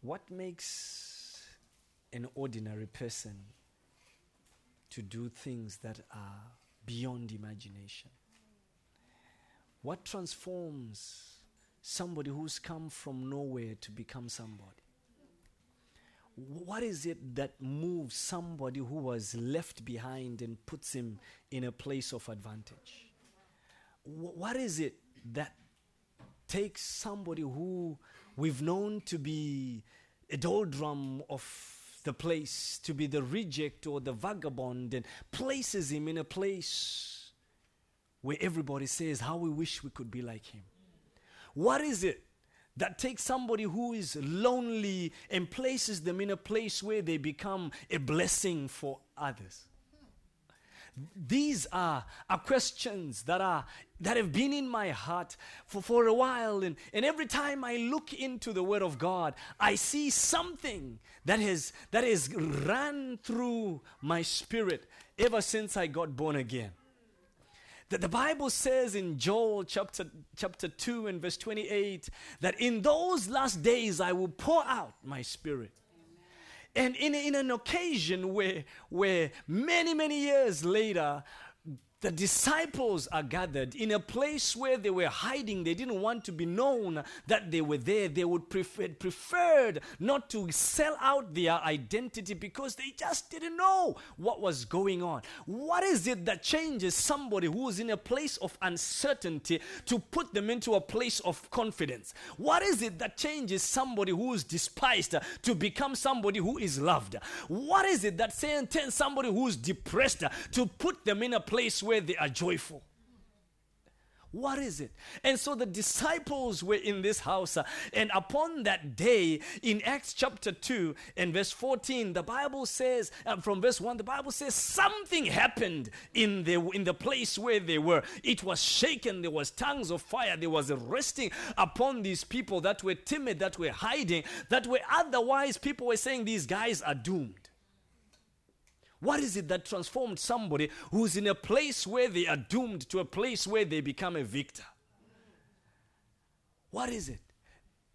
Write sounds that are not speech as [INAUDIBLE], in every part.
What makes an ordinary person to do things that are beyond imagination? What transforms somebody who's come from nowhere to become somebody? What is it that moves somebody who was left behind and puts him in a place of advantage? What is it that takes somebody who we've known to be a doldrum of the place, to be the reject or the vagabond, and places him in a place where everybody says, How we wish we could be like him. What is it that takes somebody who is lonely and places them in a place where they become a blessing for others? These are, are questions that are that have been in my heart for, for a while. And, and every time I look into the Word of God, I see something that has that has run through my spirit ever since I got born again. That the Bible says in Joel chapter, chapter 2 and verse 28 that in those last days I will pour out my spirit. And in, in an occasion where, where many, many years later, the disciples are gathered in a place where they were hiding. They didn't want to be known that they were there. They would prefer, preferred not to sell out their identity because they just didn't know what was going on. What is it that changes somebody who is in a place of uncertainty to put them into a place of confidence? What is it that changes somebody who is despised to become somebody who is loved? What is it that sends somebody who is depressed to put them in a place where they are joyful. What is it? And so the disciples were in this house, uh, and upon that day, in Acts chapter 2 and verse 14, the Bible says, uh, from verse 1, the Bible says, something happened in the, in the place where they were. It was shaken, there was tongues of fire, there was a resting upon these people that were timid, that were hiding, that were otherwise, people were saying, These guys are doomed. What is it that transformed somebody who's in a place where they are doomed to a place where they become a victor? What is it?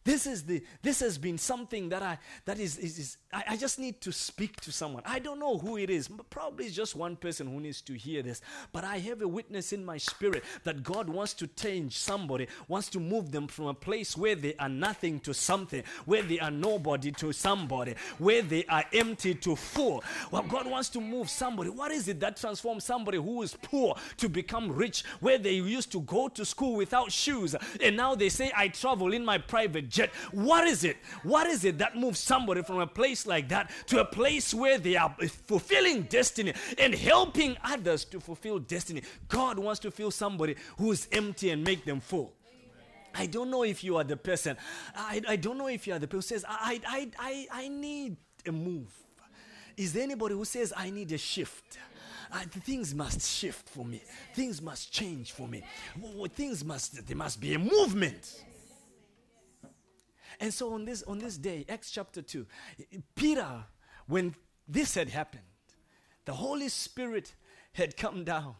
This is the this has been something that I that is, is, is I, I, just need to speak to someone. I don't know who it is. Probably it's just one person who needs to hear this. But I have a witness in my spirit that God wants to change somebody, wants to move them from a place where they are nothing to something, where they are nobody to somebody, where they are empty to full. Well, God wants to move somebody. What is it that transforms somebody who is poor to become rich, where they used to go to school without shoes, and now they say, I travel in my private What is it? What is it that moves somebody from a place like that to a place where they are fulfilling destiny and helping others to fulfill destiny? God wants to fill somebody who is empty and make them full. I don't know if you are the person. I, I don't know if you are the person who says, I, I, I, I need a move. Is there anybody who says, I need a shift? I, things must shift for me. Things must change for me. Things must, there must be a movement. And so on this on this day, Acts chapter 2, Peter, when this had happened, the Holy Spirit had come down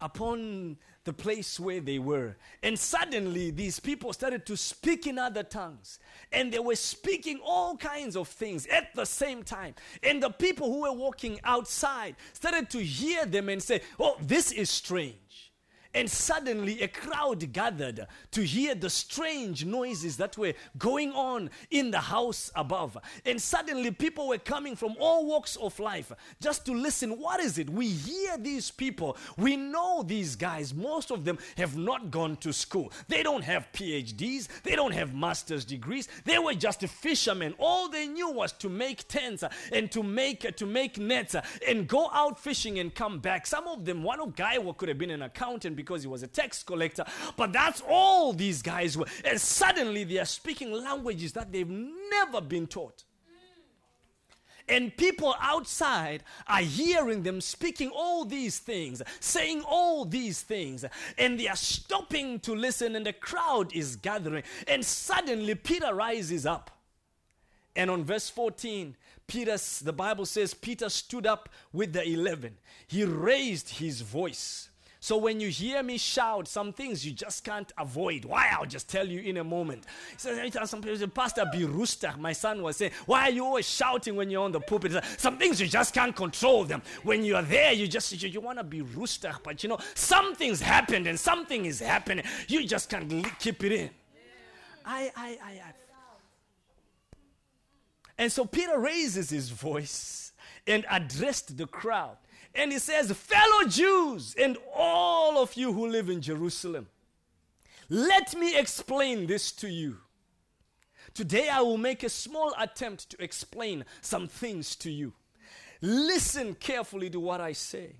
upon the place where they were. And suddenly these people started to speak in other tongues. And they were speaking all kinds of things at the same time. And the people who were walking outside started to hear them and say, Oh, this is strange. And suddenly a crowd gathered to hear the strange noises that were going on in the house above. And suddenly people were coming from all walks of life just to listen. What is it? We hear these people. We know these guys. Most of them have not gone to school. They don't have PhDs. They don't have master's degrees. They were just fishermen. All they knew was to make tents and to make to make nets and go out fishing and come back. Some of them, one of guy could have been an accountant because he was a tax collector. But that's all these guys were. And suddenly they are speaking languages that they've never been taught. And people outside are hearing them speaking all these things, saying all these things, and they are stopping to listen, and the crowd is gathering. And suddenly Peter rises up. And on verse 14, Peter, the Bible says, Peter stood up with the eleven. He raised his voice So when you hear me shout, some things you just can't avoid. Why? I'll just tell you in a moment. He says, some people, Pastor, be rooster. My son was saying, why are you always shouting when you're on the pulpit? Some things you just can't control them. When you're there, you just, you, you want to be rooster. But you know, something's happened and something is happening. You just can't keep it in. I, I, I, I. And so Peter raises his voice and addressed the crowd. And he says, Fellow Jews and all of you who live in Jerusalem, let me explain this to you. Today I will make a small attempt to explain some things to you. Listen carefully to what I say.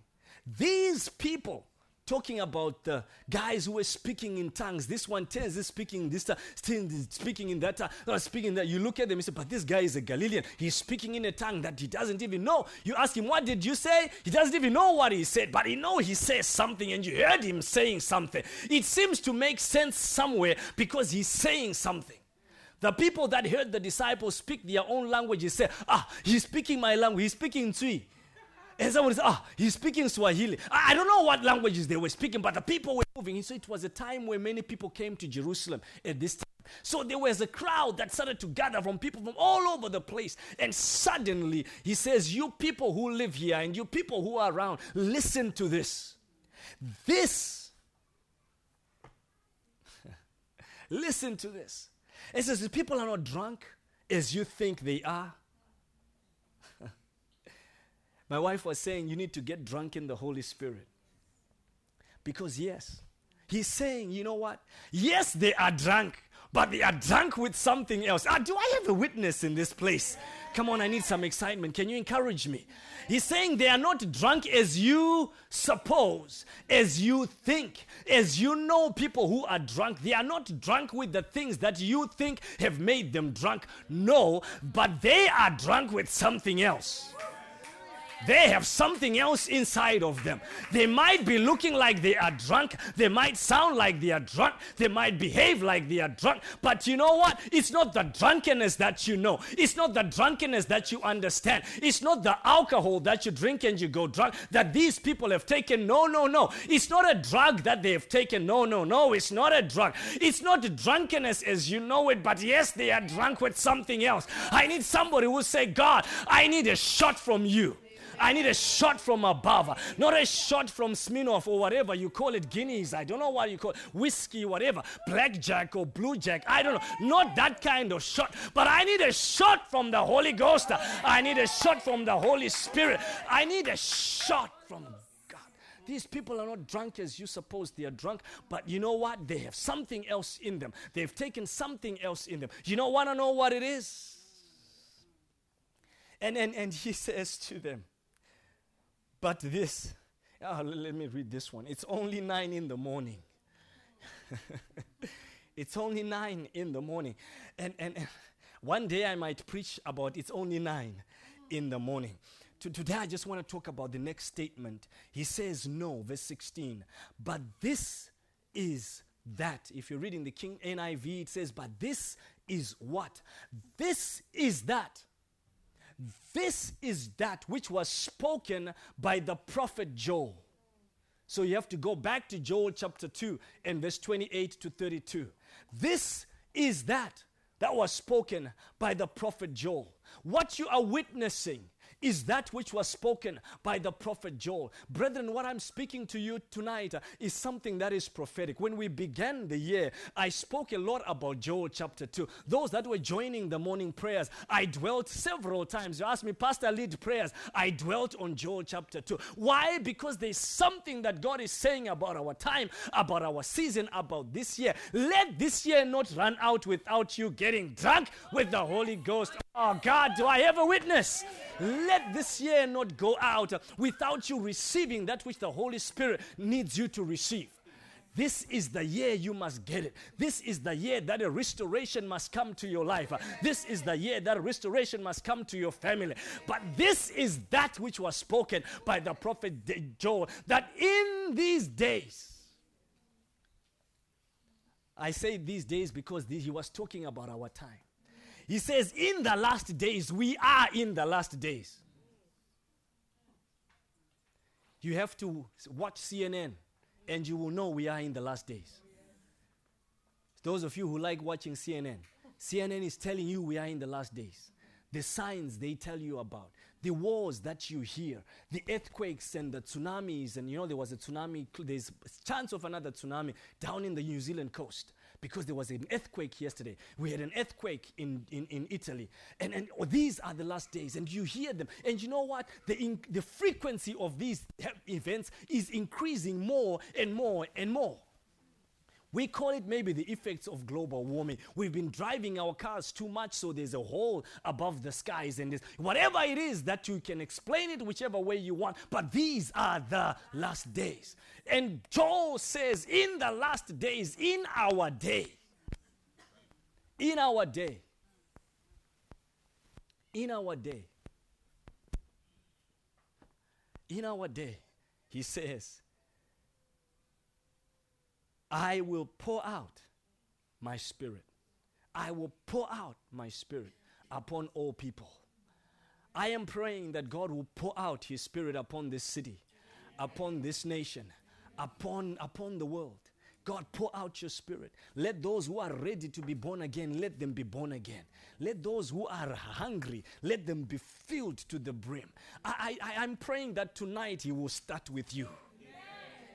These people talking about the guys who were speaking in tongues. This one tells this speaking this time, speaking in that time, speaking that. You look at them, you say, but this guy is a Galilean. He's speaking in a tongue that he doesn't even know. You ask him, what did you say? He doesn't even know what he said, but he know he says something, and you heard him saying something. It seems to make sense somewhere because he's saying something. The people that heard the disciples speak their own language, he said, ah, he's speaking my language. He's speaking Twi. And someone said, ah, he's speaking Swahili. I, don't know what languages they were speaking, but the people were moving. And So it was a time where many people came to Jerusalem at this time. So there was a crowd that started to gather from people from all over the place. And suddenly he says, You people who live here and you people who are around, listen to this. This, [LAUGHS] listen to this. It says, The people are not drunk as you think they are. My wife was saying, You need to get drunk in the Holy Spirit. Because, yes, he's saying, You know what? Yes, they are drunk, but they are drunk with something else. Ah, do I have a witness in this place? Come on, I need some excitement. Can you encourage me? He's saying they are not drunk as you suppose, as you think, as you know people who are drunk. They are not drunk with the things that you think have made them drunk. No, but they are drunk with something else. They have something else inside of them. They might be looking like they are drunk. They might sound like they are drunk. They might behave like they are drunk. But you know what? It's not the drunkenness that you know. It's not the drunkenness that you understand. It's not the alcohol that you drink and you go drunk that these people have taken. No, no, no. It's not a drug that they have taken. No, no, no. It's not a drug. It's not drunkenness as you know it. But yes, they are drunk with something else. I need somebody who will say, God, I need a shot from you. I need a shot from above, not a shot from Smirnoff or whatever you call it, Guinness. I don't know what you call it, whiskey, whatever, blackjack or blue jack. I don't know. Not that kind of shot, but I need a shot from the Holy Ghost. I need a shot from the Holy Spirit. I need a shot from God. These people are not drunk as you suppose they are drunk, but you know what? They have something else in them. They've taken something else in them. You don't want to know what it is? And, and, and he [LAUGHS] says to them, but this, oh, let me read this one. It's only nine in the morning. [LAUGHS] it's only nine in the morning. And, and, and, one day I might preach about it's only nine in the morning. To, today I just want to talk about the next statement. He says, No, verse 16. But this is that. If you're reading the King NIV, it says, But this is what? This is that this is that which was spoken by the prophet Joel. So you have to go back to Joel chapter 2 and verse 28 to 32. This is that that was spoken by the prophet Joel. What you are witnessing is that which was spoken by the prophet Joel. Brethren, what I'm speaking to you tonight is something that is prophetic. When we began the year, I spoke a lot about Joel chapter 2. Those that were joining the morning prayers, I dwelt several times. You asked me, Pastor, lead prayers. I dwelt on Joel chapter 2. Why? Because there's something that God is saying about our time, about our season, about this year. Let this year not run out without you getting drunk with the Holy Ghost. Oh, God, do I a witness? Let this year not go out without you receiving that which the Holy Spirit needs you to receive. This is the year you must get it. This is the year that a restoration must come to your life. This is the year that a restoration must come to your family. But this is that which was spoken by the prophet Joel that in these days, I say these days because he was talking about our time. He says, In the last days, we are in the last days. You have to watch CNN and you will know we are in the last days. Those of you who like watching CNN, CNN is telling you we are in the last days. The signs they tell you about, the wars that you hear, the earthquakes and the tsunamis, and you know there was a tsunami, there's chance of another tsunami down in the New Zealand coast because there was an earthquake yesterday. We had an earthquake in, in, in Italy. And, and oh, these are the last days, and you hear them. And you know what? The, in, the frequency of these events is increasing more and more and more. We call it maybe the effects of global warming. We've been driving our cars too much, so there's a hole above the skies, and this, whatever it is that you can explain it whichever way you want. But these are the last days. And Joel says, in the last days, in our day, in our day, in our day, in our day, he says, I will pour out my spirit. I will pour out my spirit upon all people. I am praying that God will pour out his spirit upon this city, upon this nation, upon, upon the world. God, pour out your spirit. Let those who are ready to be born again, let them be born again. Let those who are hungry, let them be filled to the brim. I, I, I'm praying that tonight He will start with you.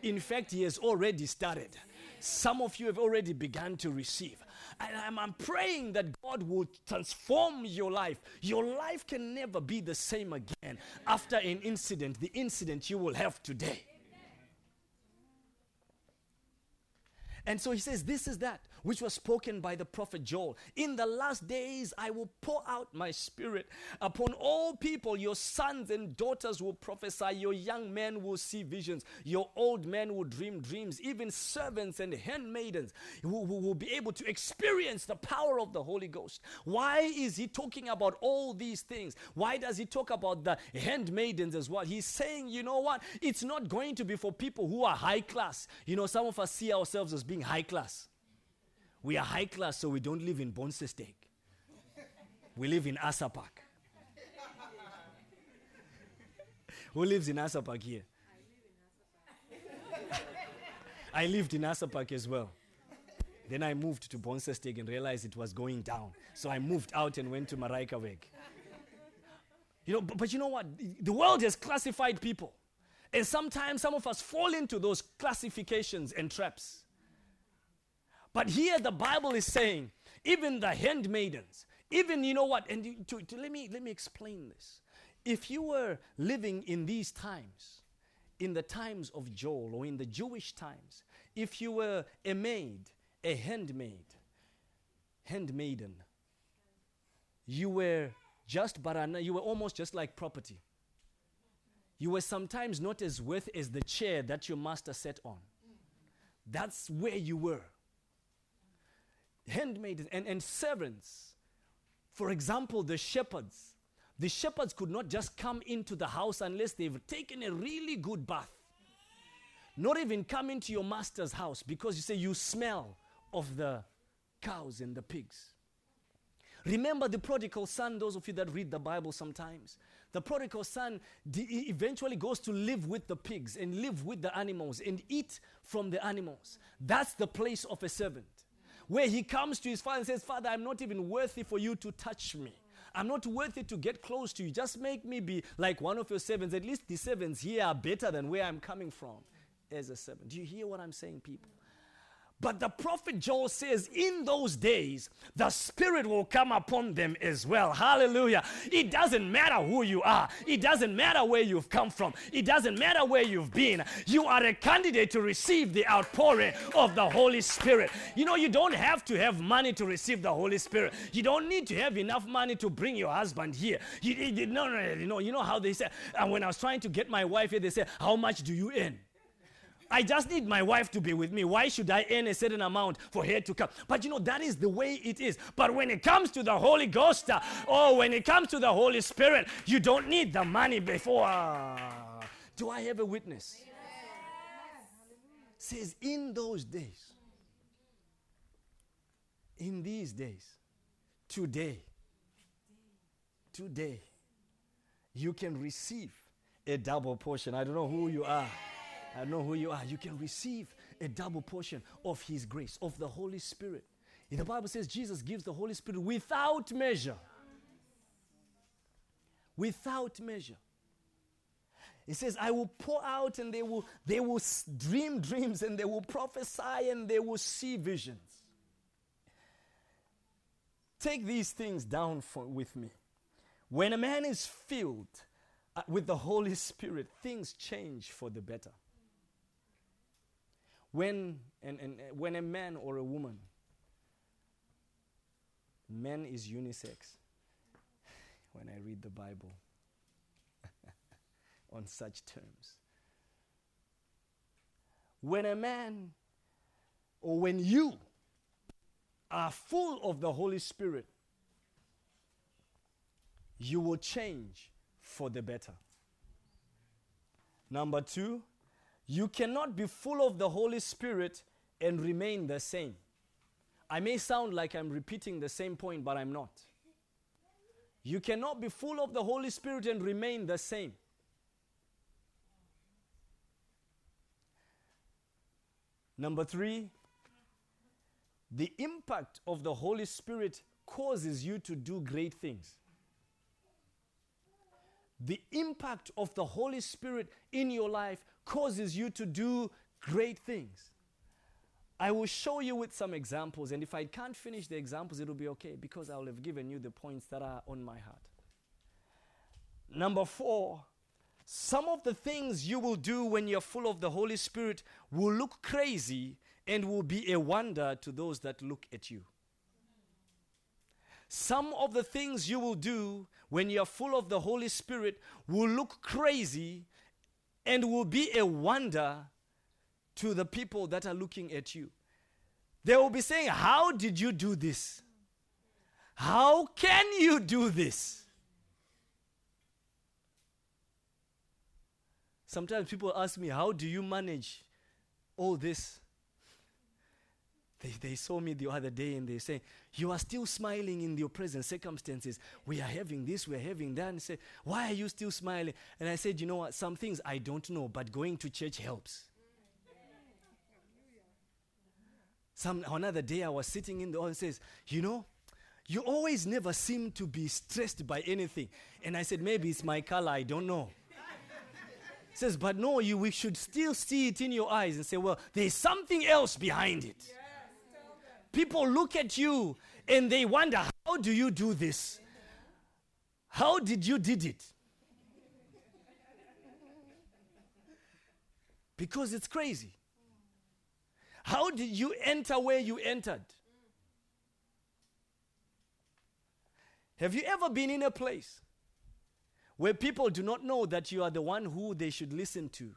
In fact, He has already started. Some of you have already begun to receive. And I'm, I'm, praying that God will transform your life. Your life can never be the same again after an incident, the incident you will have today. And so he says, This is that which was spoken by the prophet Joel. In the last days, I will pour out my spirit upon all people. Your sons and daughters will prophesy, your young men will see visions, your old men will dream dreams, even servants and handmaidens who, who will be able to experience the power of the Holy Ghost. Why is he talking about all these things? Why does he talk about the handmaidens as well? He's saying, you know what? It's not going to be for people who are high class. You know, some of us see ourselves as being high class. We are high class, so we don't live in Bornsesteeg. We live in Asserpark. Who lives in Asserpark here? I live in Asserpark. I lived in Asserpark as well. Then I moved to Bornsesteeg and realized it was going down. So I moved out and went to Marijkeweg. You know, but, but you know what? The world has classified people. And sometimes some of us fall into those classifications and traps. But here the Bible is saying, even the handmaidens, even you know what, and you, to, to, let me let me explain this. If you were living in these times, in the times of Joel or in the Jewish times, if you were a maid, a handmaid, handmaiden, you were just barana, you were almost just like property. You were sometimes not as worth as the chair that your master sat on. That's where you were handmaids and, and servants. For example, the shepherds. The shepherds could not just come into the house unless they've taken a really good bath. Not even come into your master's house because you say you smell of the cows and the pigs. Remember the prodigal son, those of you that read the Bible sometimes. The prodigal son eventually goes to live with the pigs and live with the animals and eat from the animals. That's the place of a servant where he comes to his father and says, Father, I'm not even worthy for you to touch me. I'm not worthy to get close to you. Just make me be like one of your servants. At least the servants here are better than where I'm coming from as a servant. Do you hear what I'm saying, people? But the prophet Joel says, in those days, the Spirit will come upon them as well. Hallelujah. It doesn't matter who you are, it doesn't matter where you've come from, it doesn't matter where you've been. You are a candidate to receive the outpouring of the Holy Spirit. You know, you don't have to have money to receive the Holy Spirit. You don't need to have enough money to bring your husband here. You, you, no, no, no, you know, you know how they say, and when I was trying to get my wife here, they said, How much do you earn? I just need my wife to be with me. Why should I earn a certain amount for her to come? But you know, that is the way it is. But when it comes to the Holy Ghost, uh, or when it comes to the Holy Spirit, you don't need the money before. Uh, do I have a witness? Yes. Says, in those days, in these days, today, today, you can receive a double portion. I don't know who you are. I know who you are. You can receive a double portion of His grace, of the Holy Spirit. The Bible says Jesus gives the Holy Spirit without measure. Without measure. He says, I will pour out and they will, they will dream dreams and they will prophesy and they will see visions. Take these things down for, with me. When a man is filled uh, with the Holy Spirit, things change for the better. When, and, and, when a man or a woman, man is unisex, [SIGHS] when I read the Bible [LAUGHS] on such terms. When a man or when you are full of the Holy Spirit, you will change for the better. Number two, you cannot be full of the Holy Spirit and remain the same. I may sound like I'm repeating the same point, but I'm not. You cannot be full of the Holy Spirit and remain the same. Number three, the impact of the Holy Spirit causes you to do great things. The impact of the Holy Spirit in your life causes you to do great things. I will show you with some examples, and if I can't finish the examples, it'll be okay because I'll have given you the points that are on my heart. Number four, some of the things you will do when you're full of the Holy Spirit will look crazy and will be a wonder to those that look at you. Some of the things you will do when you're full of the Holy Spirit will look crazy and will be a wonder to the people that are looking at you. They will be saying, How did you do this? How can you do this? Sometimes people ask me, How do you manage all this? They, they saw me the other day and they say, You are still smiling in your present circumstances. We are having this, we are having that. And say, Why are you still smiling? And I said, You know what? Some things I don't know, but going to church helps. Some another day I was sitting in the hall and says, You know, you always never seem to be stressed by anything. And I said, Maybe it's my color, I don't know says, but no, you we should still see it in your eyes and say, well, there's something else behind it. Yes, People look at you and they wonder, how do you do this? How did you did it? Because it's crazy. How did you enter where you entered? Have you ever been in a place where people do not know that you are the one who they should listen to,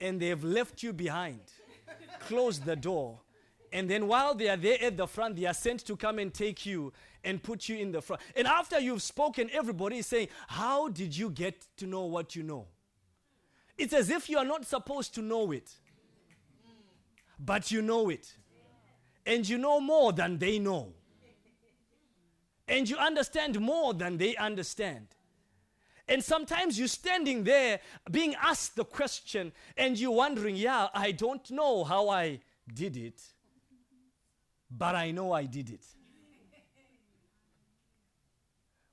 and they have left you behind, closed the door, and then while they are there at the front, they are sent to come and take you and put you in the front. And after you've spoken, everybody is saying, How did you get to know what you know? It's as if you are not supposed to know it, but you know it. And you know more than they know. And you understand more than they understand. And sometimes you're standing there being asked the question and you're wondering, yeah, I don't know how I did it, but I know I did it.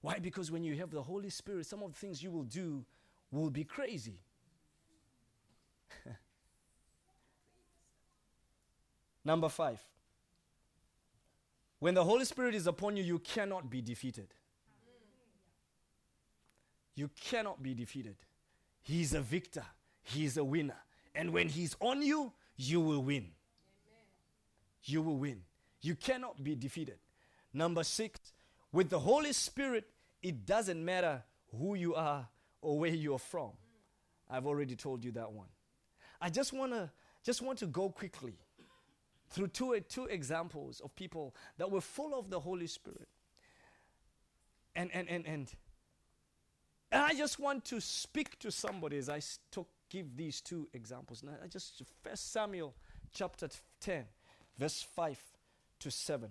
Why? Because when you have the Holy Spirit, some of the things you will do will be crazy. [LAUGHS] Number five. When the Holy Spirit is upon you, you cannot be defeated. You cannot be defeated. He's a victor, He's a winner. And when He's on you, you will win. You will win. You cannot be defeated. Number six, with the Holy Spirit, it doesn't matter who you are or where you're from. I've already told you that one. I just want to just want to go quickly through two, two examples of people that were full of the Holy Spirit. And, and, and, and and I just want to speak to somebody as I to give these two examples. Now, I just First Samuel chapter 10, verse 5 to 7.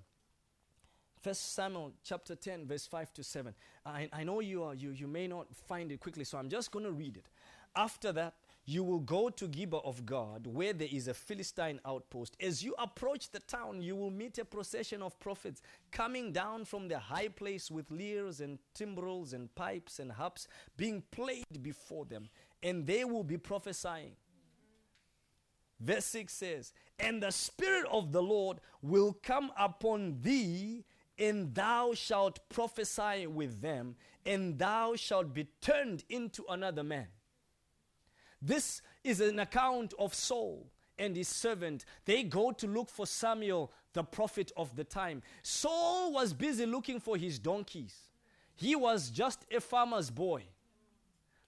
First Samuel chapter 10, verse 5 to 7. I, I know you, are, you, you may not find it quickly, so I'm just going to read it. After that, you will go to Gibeah of God, where there is a Philistine outpost. As you approach the town, you will meet a procession of prophets coming down from the high place with lyres and timbrels and pipes and harps being played before them, and they will be prophesying. Verse 6 says, And the Spirit of the Lord will come upon thee, and thou shalt prophesy with them, and thou shalt be turned into another man. This is an account of Saul and his servant. They go to look for Samuel, the prophet of the time. Saul was busy looking for his donkeys. He was just a farmer's boy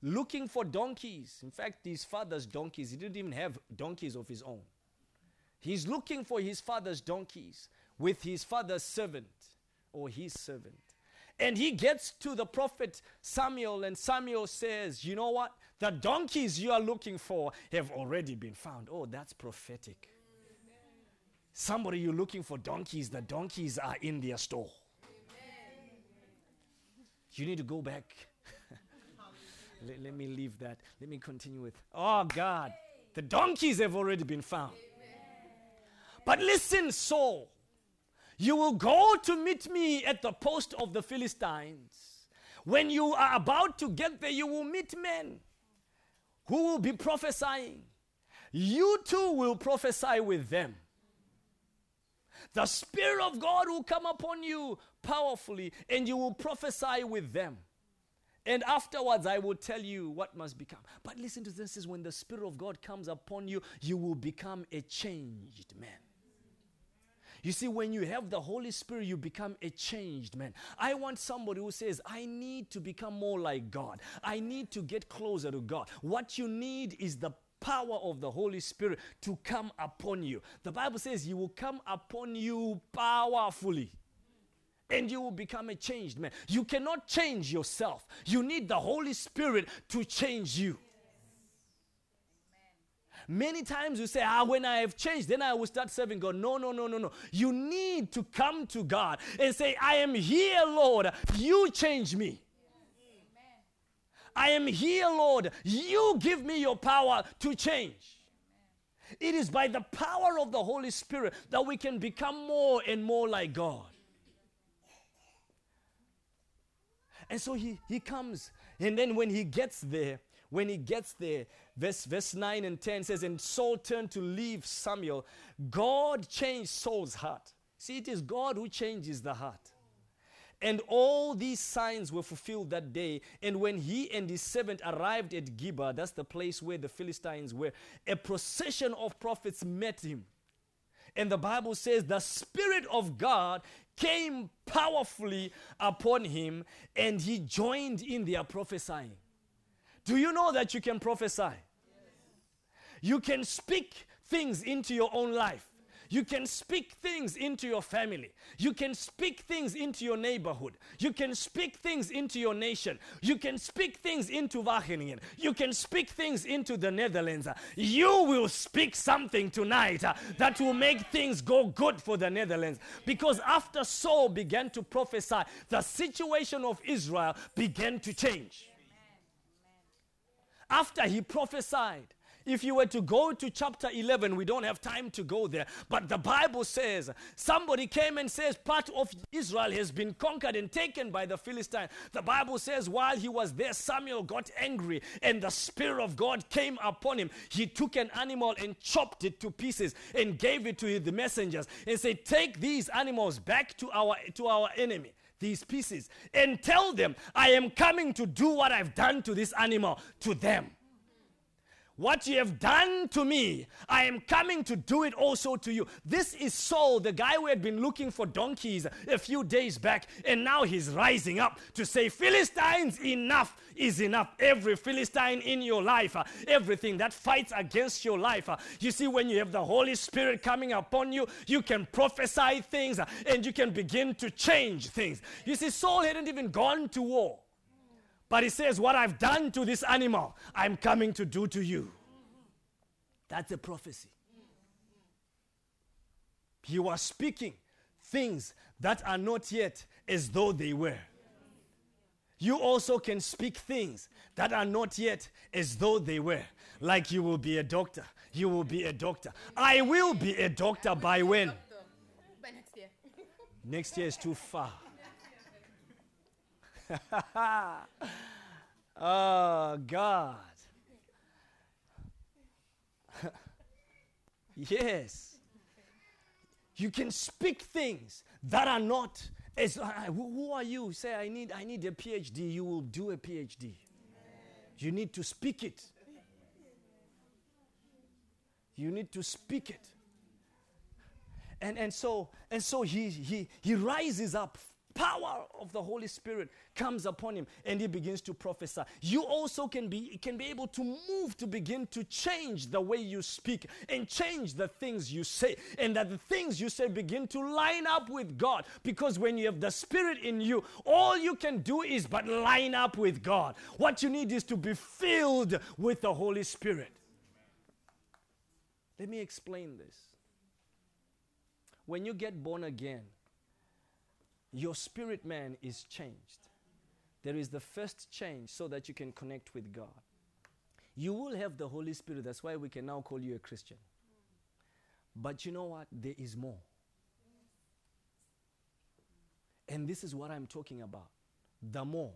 looking for donkeys. In fact, his father's donkeys, he didn't even have donkeys of his own. He's looking for his father's donkeys with his father's servant or his servant. And he gets to the prophet Samuel, and Samuel says, You know what? The donkeys you are looking for have already been found. Oh, that's prophetic. Somebody you're looking for donkeys, the donkeys are in their store. You need to go back. Let, let, me leave that. Let me continue with, oh God, the donkeys have already been found. But listen, Saul, you will go to meet me at the post of the Philistines. When you are about to get there, you will meet men who will be prophesying. You too will prophesy with them. The Spirit of God will come upon you powerfully, and you will prophesy with them. And afterwards, I will tell you what must become. But listen to this: is when the Spirit of God comes upon you, you will become a changed man. You see, when you have the Holy Spirit, you become a changed man. I want somebody who says, I need to become more like God. I need to get closer to God. What you need is the power of the Holy Spirit to come upon you. The Bible says He will come upon you powerfully. And you will become a changed man. You cannot change yourself. You need the Holy Spirit to change you. Many times you say, ah, when I have changed, then I will start serving God. No, no, no, no, no. You need to come to God and say, I am here, Lord. You change me. I am here, Lord. You give me your power to change. It is by the power of the Holy Spirit that we can become more and more like God. And so he, he comes, and then when he gets there, when he gets there, verse, verse 9 and 10 says, And Saul turned to leave Samuel. God changed Saul's heart. See, it is God who changes the heart. And all these signs were fulfilled that day. And when he and his servant arrived at Gibeah, that's the place where the Philistines were, a procession of prophets met him. And the Bible says the Spirit of God came powerfully upon him, and he joined in their prophesying. Do you know that you can prophesy? Yes. You can speak things into your own life. You can speak things into your family. You can speak things into your neighborhood. You can speak things into your nation. You can speak things into Wageningen. You can speak things into the Netherlands. You will speak something tonight uh, that will make things go good for the Netherlands. Because after Saul began to prophesy, the situation of Israel began to change after he prophesied. If you were to go to chapter 11, we don't have time to go there. But the Bible says somebody came and says part of Israel has been conquered and taken by the Philistine. The Bible says while he was there, Samuel got angry and the Spirit of God came upon him. He took an animal and chopped it to pieces and gave it to the messengers and said, Take these animals back to our, to our enemy these pieces and tell them, I am coming to do what I've done to this animal to them. What you have done to me, I am coming to do it also to you. This is Saul, the guy who had been looking for donkeys a few days back, and now he's rising up to say, Philistines, enough is enough. Every Philistine in your life, uh, everything that fights against your life. Uh, you see, when you have the Holy Spirit coming upon you, you can prophesy things uh, and you can begin to change things. You see, Saul hadn't even gone to war. But he says, What I've done to this animal, I'm coming to do to you. That's a prophecy. He was speaking things that are not yet as though they were. you also can speak things that are not yet as though they were. Like you will be a doctor. You will be a doctor. I will be a doctor by when? By next year. Next year is too far. [LAUGHS] oh, God. [LAUGHS] yes. You can speak things that are not as uh, who are you? Say I need I need a PhD. You will do a PhD. You need to speak it. You need to speak it. And and so and so he he he rises up power of the Holy Spirit comes upon him and he begins to prophesy. You also can be can be able to move to begin to change the way you speak and change the things you say and that the things you say begin to line up with God because when you have the spirit in you all you can do is but line up with God. What you need is to be filled with the Holy Spirit. Let me explain this. When you get born again, your spirit man is changed. There is the first change so that you can connect with God. You will have the Holy Spirit. That's why we can now call you a Christian. But you know what? There is more. And this is what I'm talking about. The more.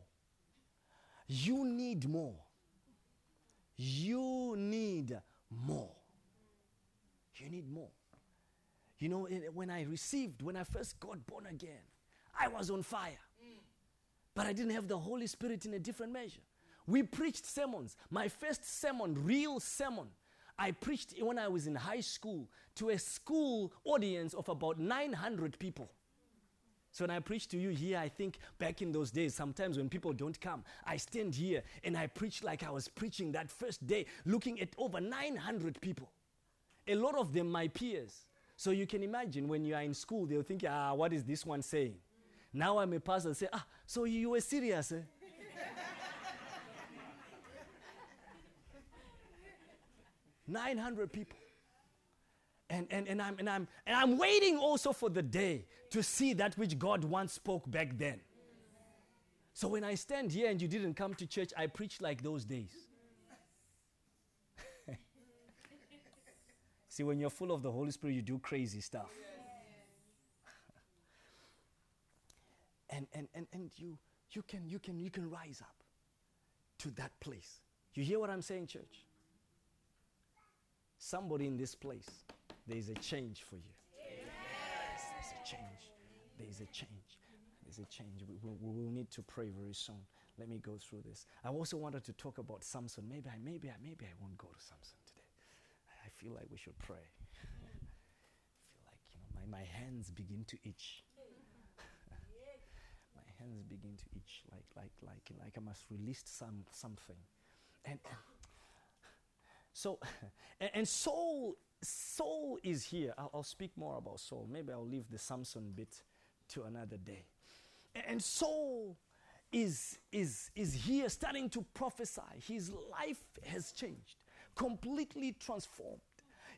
You need more. You need more. You need more. You know, when I received, when I first got born again, I was on fire. But I didn't have the Holy Spirit in a different measure. We preached sermons. My first sermon, real sermon, I preached when I was in high school to a school audience of about 900 people. So when I preach to you here, I think back in those days, sometimes when people don't come, I stand here and I preach like I was preaching that first day, looking at over 900 people. A lot of them my peers. So you can imagine when you are in school, they'll think, ah, what is this one saying? Now I'm a pastor. and Say, ah, so you were serious, eh? Nine hundred people. And, and, and, I'm, and, I'm, and I'm waiting also for the day to see that which God once spoke back then. So when I stand here and you didn't come to church, I preach like those days. [LAUGHS] See, when you're full of the Holy Spirit, you do crazy stuff. And, and, and, and you, you, can, you, can, you can rise up to that place. You hear what I'm saying, church? Somebody in this place, there is a change for you. Yes, there's a change. There is a change. There's a change. We, we, we will need to pray very soon. Let me go through this. I also wanted to talk about Samson. Maybe I, maybe I, maybe I won't go to Samson today. I feel like we should pray. I feel like you know my, my hands begin to itch hands begin to itch, like like like like I must release some something, and, so and, and, Saul Saul is here. I'll, I'll, speak more about Saul. Maybe I'll leave the Samson bit to another day. And, Saul is is is here, starting to prophesy. His life has changed, completely transformed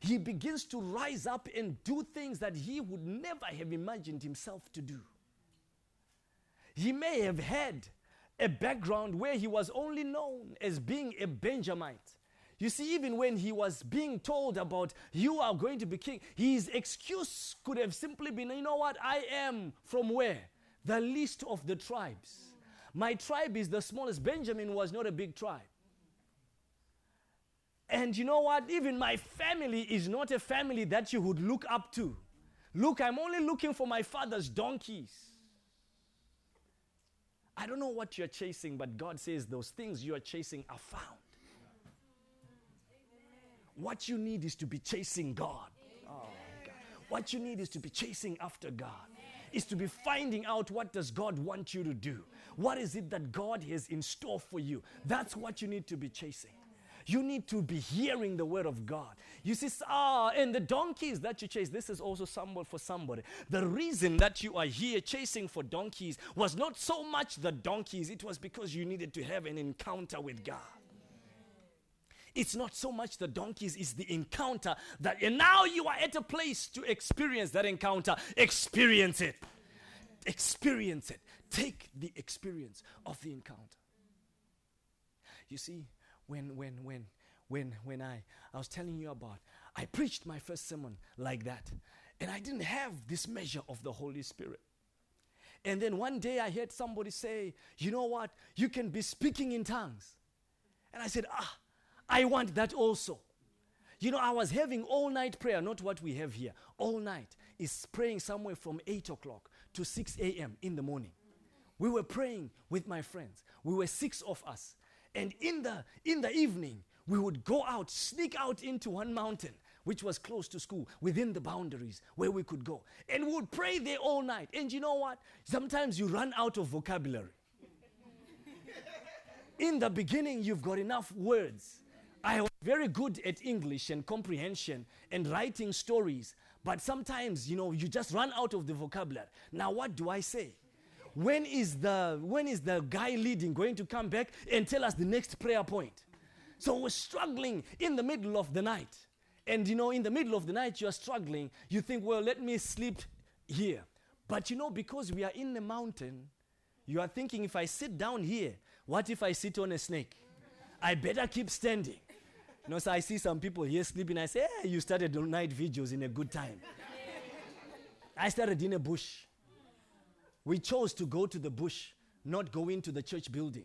he begins to rise up and do things that he would never have imagined himself to do. He may have had a background where he was only known as being a Benjamite. You see, even when he was being told about you are going to be king, his excuse could have simply been, you know what, I am from where? The least of the tribes. My tribe is the smallest. Benjamin was not a big tribe. And you know what? Even my family is not a family that you would look up to. Look, I'm only looking for my father's donkeys. I don't know what you're chasing, but God says those things you are chasing are found. What you need is to be chasing God. Oh, God. What you need is to be chasing after God. Is to be finding out what does God want you to do? What is it that God has in store for you? That's what you need to be chasing. You need to be hearing the word of God. You see, ah, and the donkeys that you chase, this is also symbol for somebody. The reason that you are here chasing for donkeys was not so much the donkeys, it was because you needed to have an encounter with God. It's not so much the donkeys, it's the encounter that, and now you are at a place to experience that encounter. Experience it. Experience it. take the experience of the encounter. You see, when when when when when I I was telling you about I preached my first sermon like that and I didn't have this measure of the Holy Spirit. And then one day I heard somebody say, "You know what? You can be speaking in tongues." And I said, "Ah, I want that also." You know, I was having all night prayer, not what we have here. All night is praying somewhere from 8 o'clock to 6 a.m. in the morning. We were praying with my friends. We were six of us. And in the, in the evening, we would go out, sneak out into one mountain, which was close to school, within the boundaries where we could go. And we would pray there all night. And you know what? Sometimes you run out of vocabulary. in the beginning, you've got enough words. I was very good at English and comprehension and writing stories, but sometimes, you know, you just run out of the vocabulary. Now, what do I say? When is the when is the guy leading going to come back and tell us the next prayer point? So we're struggling in the middle of the night. And you know, in the middle of the night, you're struggling. You think, well, let me sleep here. But you know, because we are in the mountain, you are thinking, if I sit down here, what if I sit on a snake? I better keep standing. You know, so I see some people here sleeping. I say, hey, you started night videos in a good time. I started in a bush. We chose to go to the bush, not go into the church building.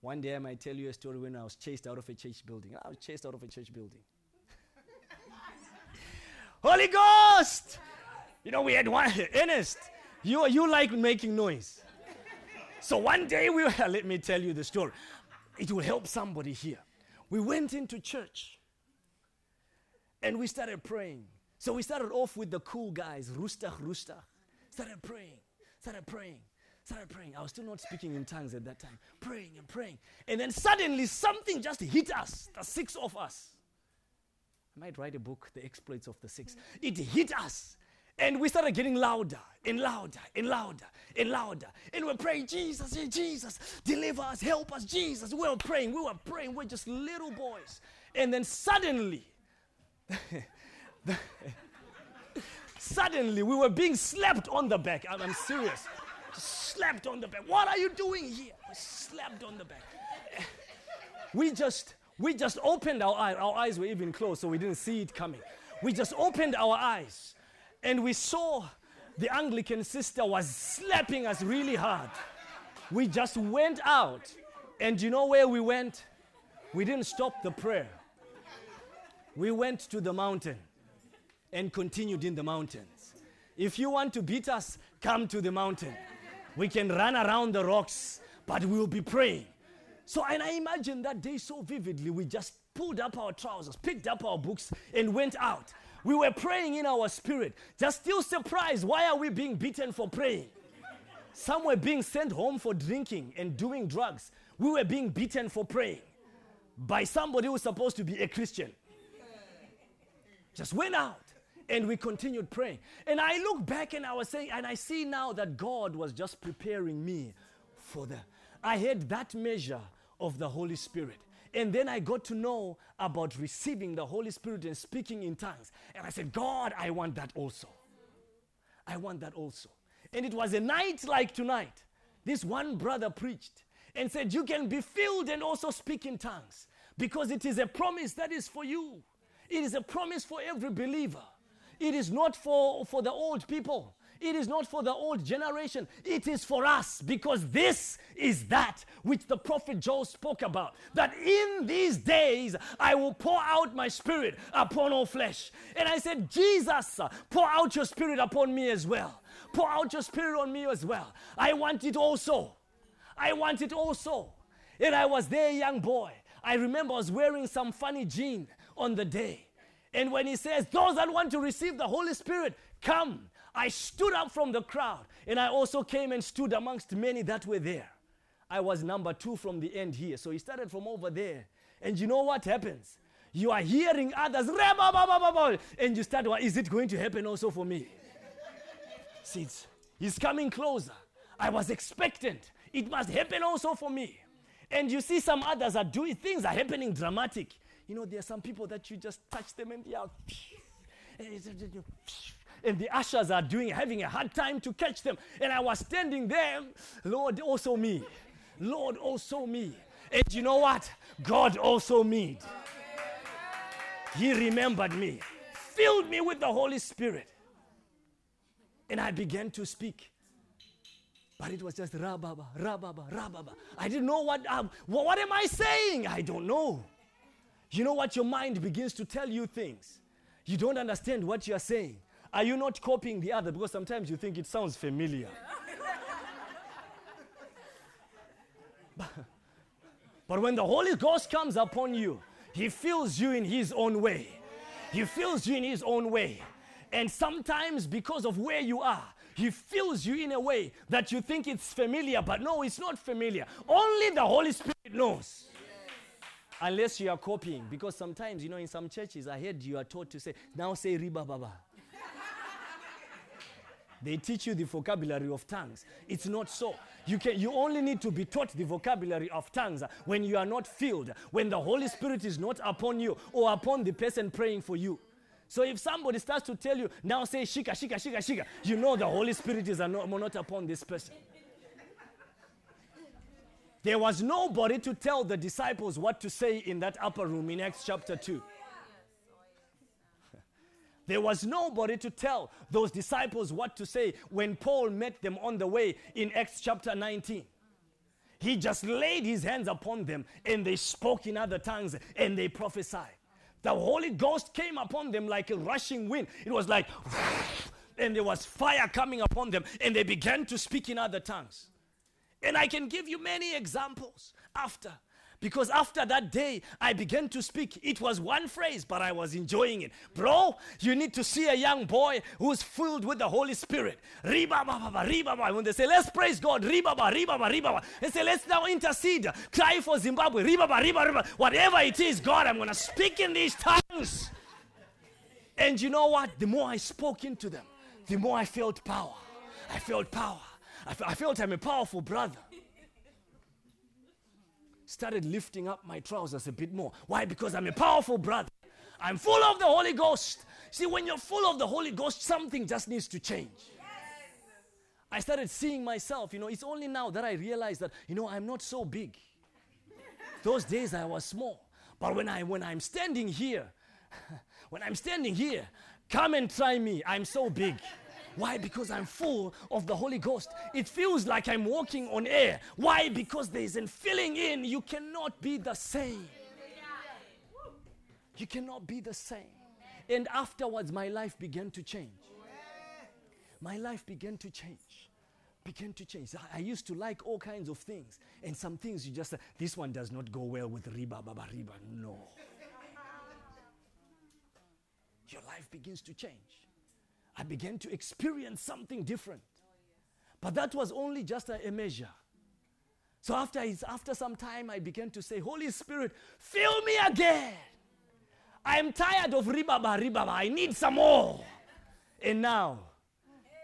One day I might tell you a story when I was chased out of a church building. I was chased out of a church building. [LAUGHS] Holy Ghost! You know, we had one, [LAUGHS] Ernest, you, you like making noise. So one day we [LAUGHS] let me tell you the story. It will help somebody here. We went into church and we started praying. So we started off with the cool guys, Rustach, Rustach. Started praying, started praying, started praying. I was still not speaking in tongues at that time. Praying and praying. And then suddenly something just hit us, the six of us. I might write a book, The Exploits of the Six. It hit us. And we started getting louder and louder and louder and louder. And we're praying, Jesus, Jesus, deliver us, help us, Jesus. We were praying, we were praying, we're just little boys. And then suddenly, [LAUGHS] the, Suddenly, we were being slapped on the back. I'm, I'm serious. slapped on the back. What are you doing here? We slapped on the back. We just, we just opened our eyes. Our eyes were even closed, so we didn't see it coming. We just opened our eyes, and we saw the Anglican sister was slapping us really hard. We just went out, and you know where we went? We didn't stop the prayer. We went to the mountain and continued in the mountains. If you want to beat us, come to the mountain. We can run around the rocks, but we will be praying. So, and I imagine that day so vividly. We just pulled up our trousers, picked up our books, and went out. We were praying in our spirit, just still surprised. Why are we being beaten for praying? Some were being sent home for drinking and doing drugs. We were being beaten for praying by somebody who was supposed to be a Christian. Just went out and we continued praying. And I look back and I was saying, and I see now that God was just preparing me for the. I had that measure of the Holy Spirit. And then I got to know about receiving the Holy Spirit and speaking in tongues. And I said, God, I want that also. I want that also. And it was a night like tonight. This one brother preached and said, You can be filled and also speak in tongues because it is a promise that is for you. It is a promise for every believer. It is not for, for the old people. It is not for the old generation. It is for us because this is that which the prophet Joel spoke about. That in these days I will pour out my spirit upon all flesh. And I said, Jesus, pour out your spirit upon me as well. Pour out your spirit on me as well. I want it also. I want it also. And I was there, young boy. I remember I was wearing some funny jean on the day. And when he says, Those that want to receive the Holy Spirit, come. I stood up from the crowd and I also came and stood amongst many that were there. I was number two from the end here. So he started from over there. And you know what happens? You are hearing others, and you start, well, is it going to happen also for me? See, he's coming closer. I was expectant. It must happen also for me. And you see some others are doing things are happening dramatic. You know, there are some people that you just touch them and they are. and the ushers are doing having a hard time to catch them. And I was standing there, Lord, also me. Lord, also me. And you know what? God also me. He remembered me, filled me with the Holy Spirit. And I began to speak. But it was just rababa, rababa, rababa. I didn't know what, um, what, what am I saying? I don't know. You know what? Your mind begins to tell you things. You don't understand what you are saying. Are you not copying the other? Because sometimes you think it sounds familiar. [LAUGHS] but, when the Holy Ghost comes upon you, He fills you in His own way. He fills you in His own way. And sometimes, because of where you are, He fills you in a way that you think it's familiar, but no, it's not familiar. Only the Holy Spirit knows. Unless you are copying. Because sometimes, you know, in some churches, I heard you are taught to say, now say riba baba. they teach you the vocabulary of tongues. It's not so. You, can, you only need to be taught the vocabulary of tongues when you are not filled, when the Holy Spirit is not upon you or upon the person praying for you. So if somebody starts to tell you, now say shika, shika, shika, shika, you know the Holy Spirit is not, not upon this person. There was nobody to tell the disciples what to say in that upper room in Acts chapter 2. [LAUGHS] There was nobody to tell those disciples what to say when Paul met them on the way in Acts chapter 19. He just laid his hands upon them and they spoke in other tongues and they prophesied. The Holy Ghost came upon them like a rushing wind. It was like, [LAUGHS] and there was fire coming upon them and they began to speak in other tongues. And I can give you many examples after. Because after that day, I began to speak. It was one phrase, but I was enjoying it. Bro, you need to see a young boy who's filled with the Holy Spirit. When they say, let's praise God, riba, riba, riba, they say, let's now intercede, cry for Zimbabwe. Whatever it is, God, I'm going to speak in these tongues. And you know what? The more I spoke into them, the more I felt power. I felt power. I, felt I'm a powerful brother. Started lifting up my trousers a bit more. Why? Because I'm a powerful brother. I'm full of the Holy Ghost. See, when you're full of the Holy Ghost, something just needs to change. I started seeing myself, you know, it's only now that I realized that, you know, I'm not so big. Those days I was small. But when I when I'm standing here, [LAUGHS] when I'm standing here, come and try me. I'm so big. Why? Because I'm full of the Holy Ghost. It feels like I'm walking on air. Why? Because there isn't filling in. You cannot be the same. You cannot be the same. And afterwards, my life began to change. My life began to change. Began to change. I, I used to like all kinds of things. And some things you just, uh, this one does not go well with riba, baba, riba. No. Your life begins to change. I began to experience something different. But that was only just a, a measure. So after, after some time, I began to say, Holy Spirit, fill me again. I'm tired of ribaba, ribaba. I need some more. And now,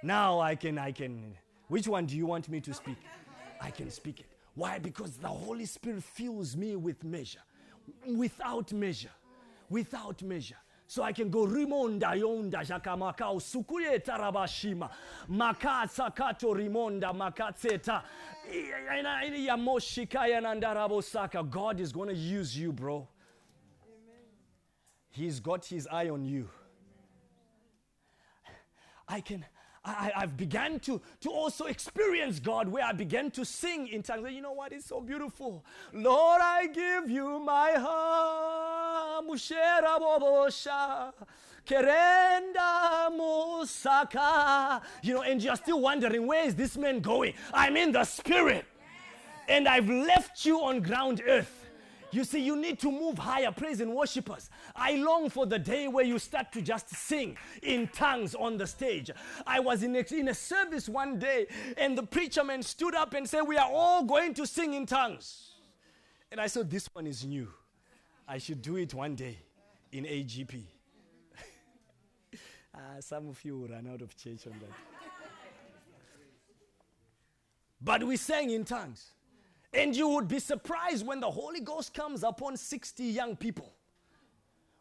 now I can, I can. Which one do you want me to speak? I can speak it. Why? Because the Holy Spirit fills me with measure, without measure, without measure. So I can go rimonda yonda jakamakao sukuye tarabashima makatsa kato rimonda makatseta yamoshikaya nandarabosaka. God is going to use you, bro. He's got his eye on you. I can I, have begun to, to also experience God where I began to sing in tongues. You know what? It's so beautiful. Lord, I give you my heart. Kerenda Musaka. You know, and you're still wondering, where is this man going? I'm in the spirit. And I've left you on ground earth. You see, you need to move higher, praise and worshipers. I long for the day where you start to just sing in tongues on the stage. I was in a, in a service one day, and the preacher man stood up and said, We are all going to sing in tongues. And I said, This one is new. I should do it one day in AGP. [LAUGHS] ah, some of you ran out of church on that. but we sang in tongues. And you would be surprised when the Holy Ghost comes upon 60 young people.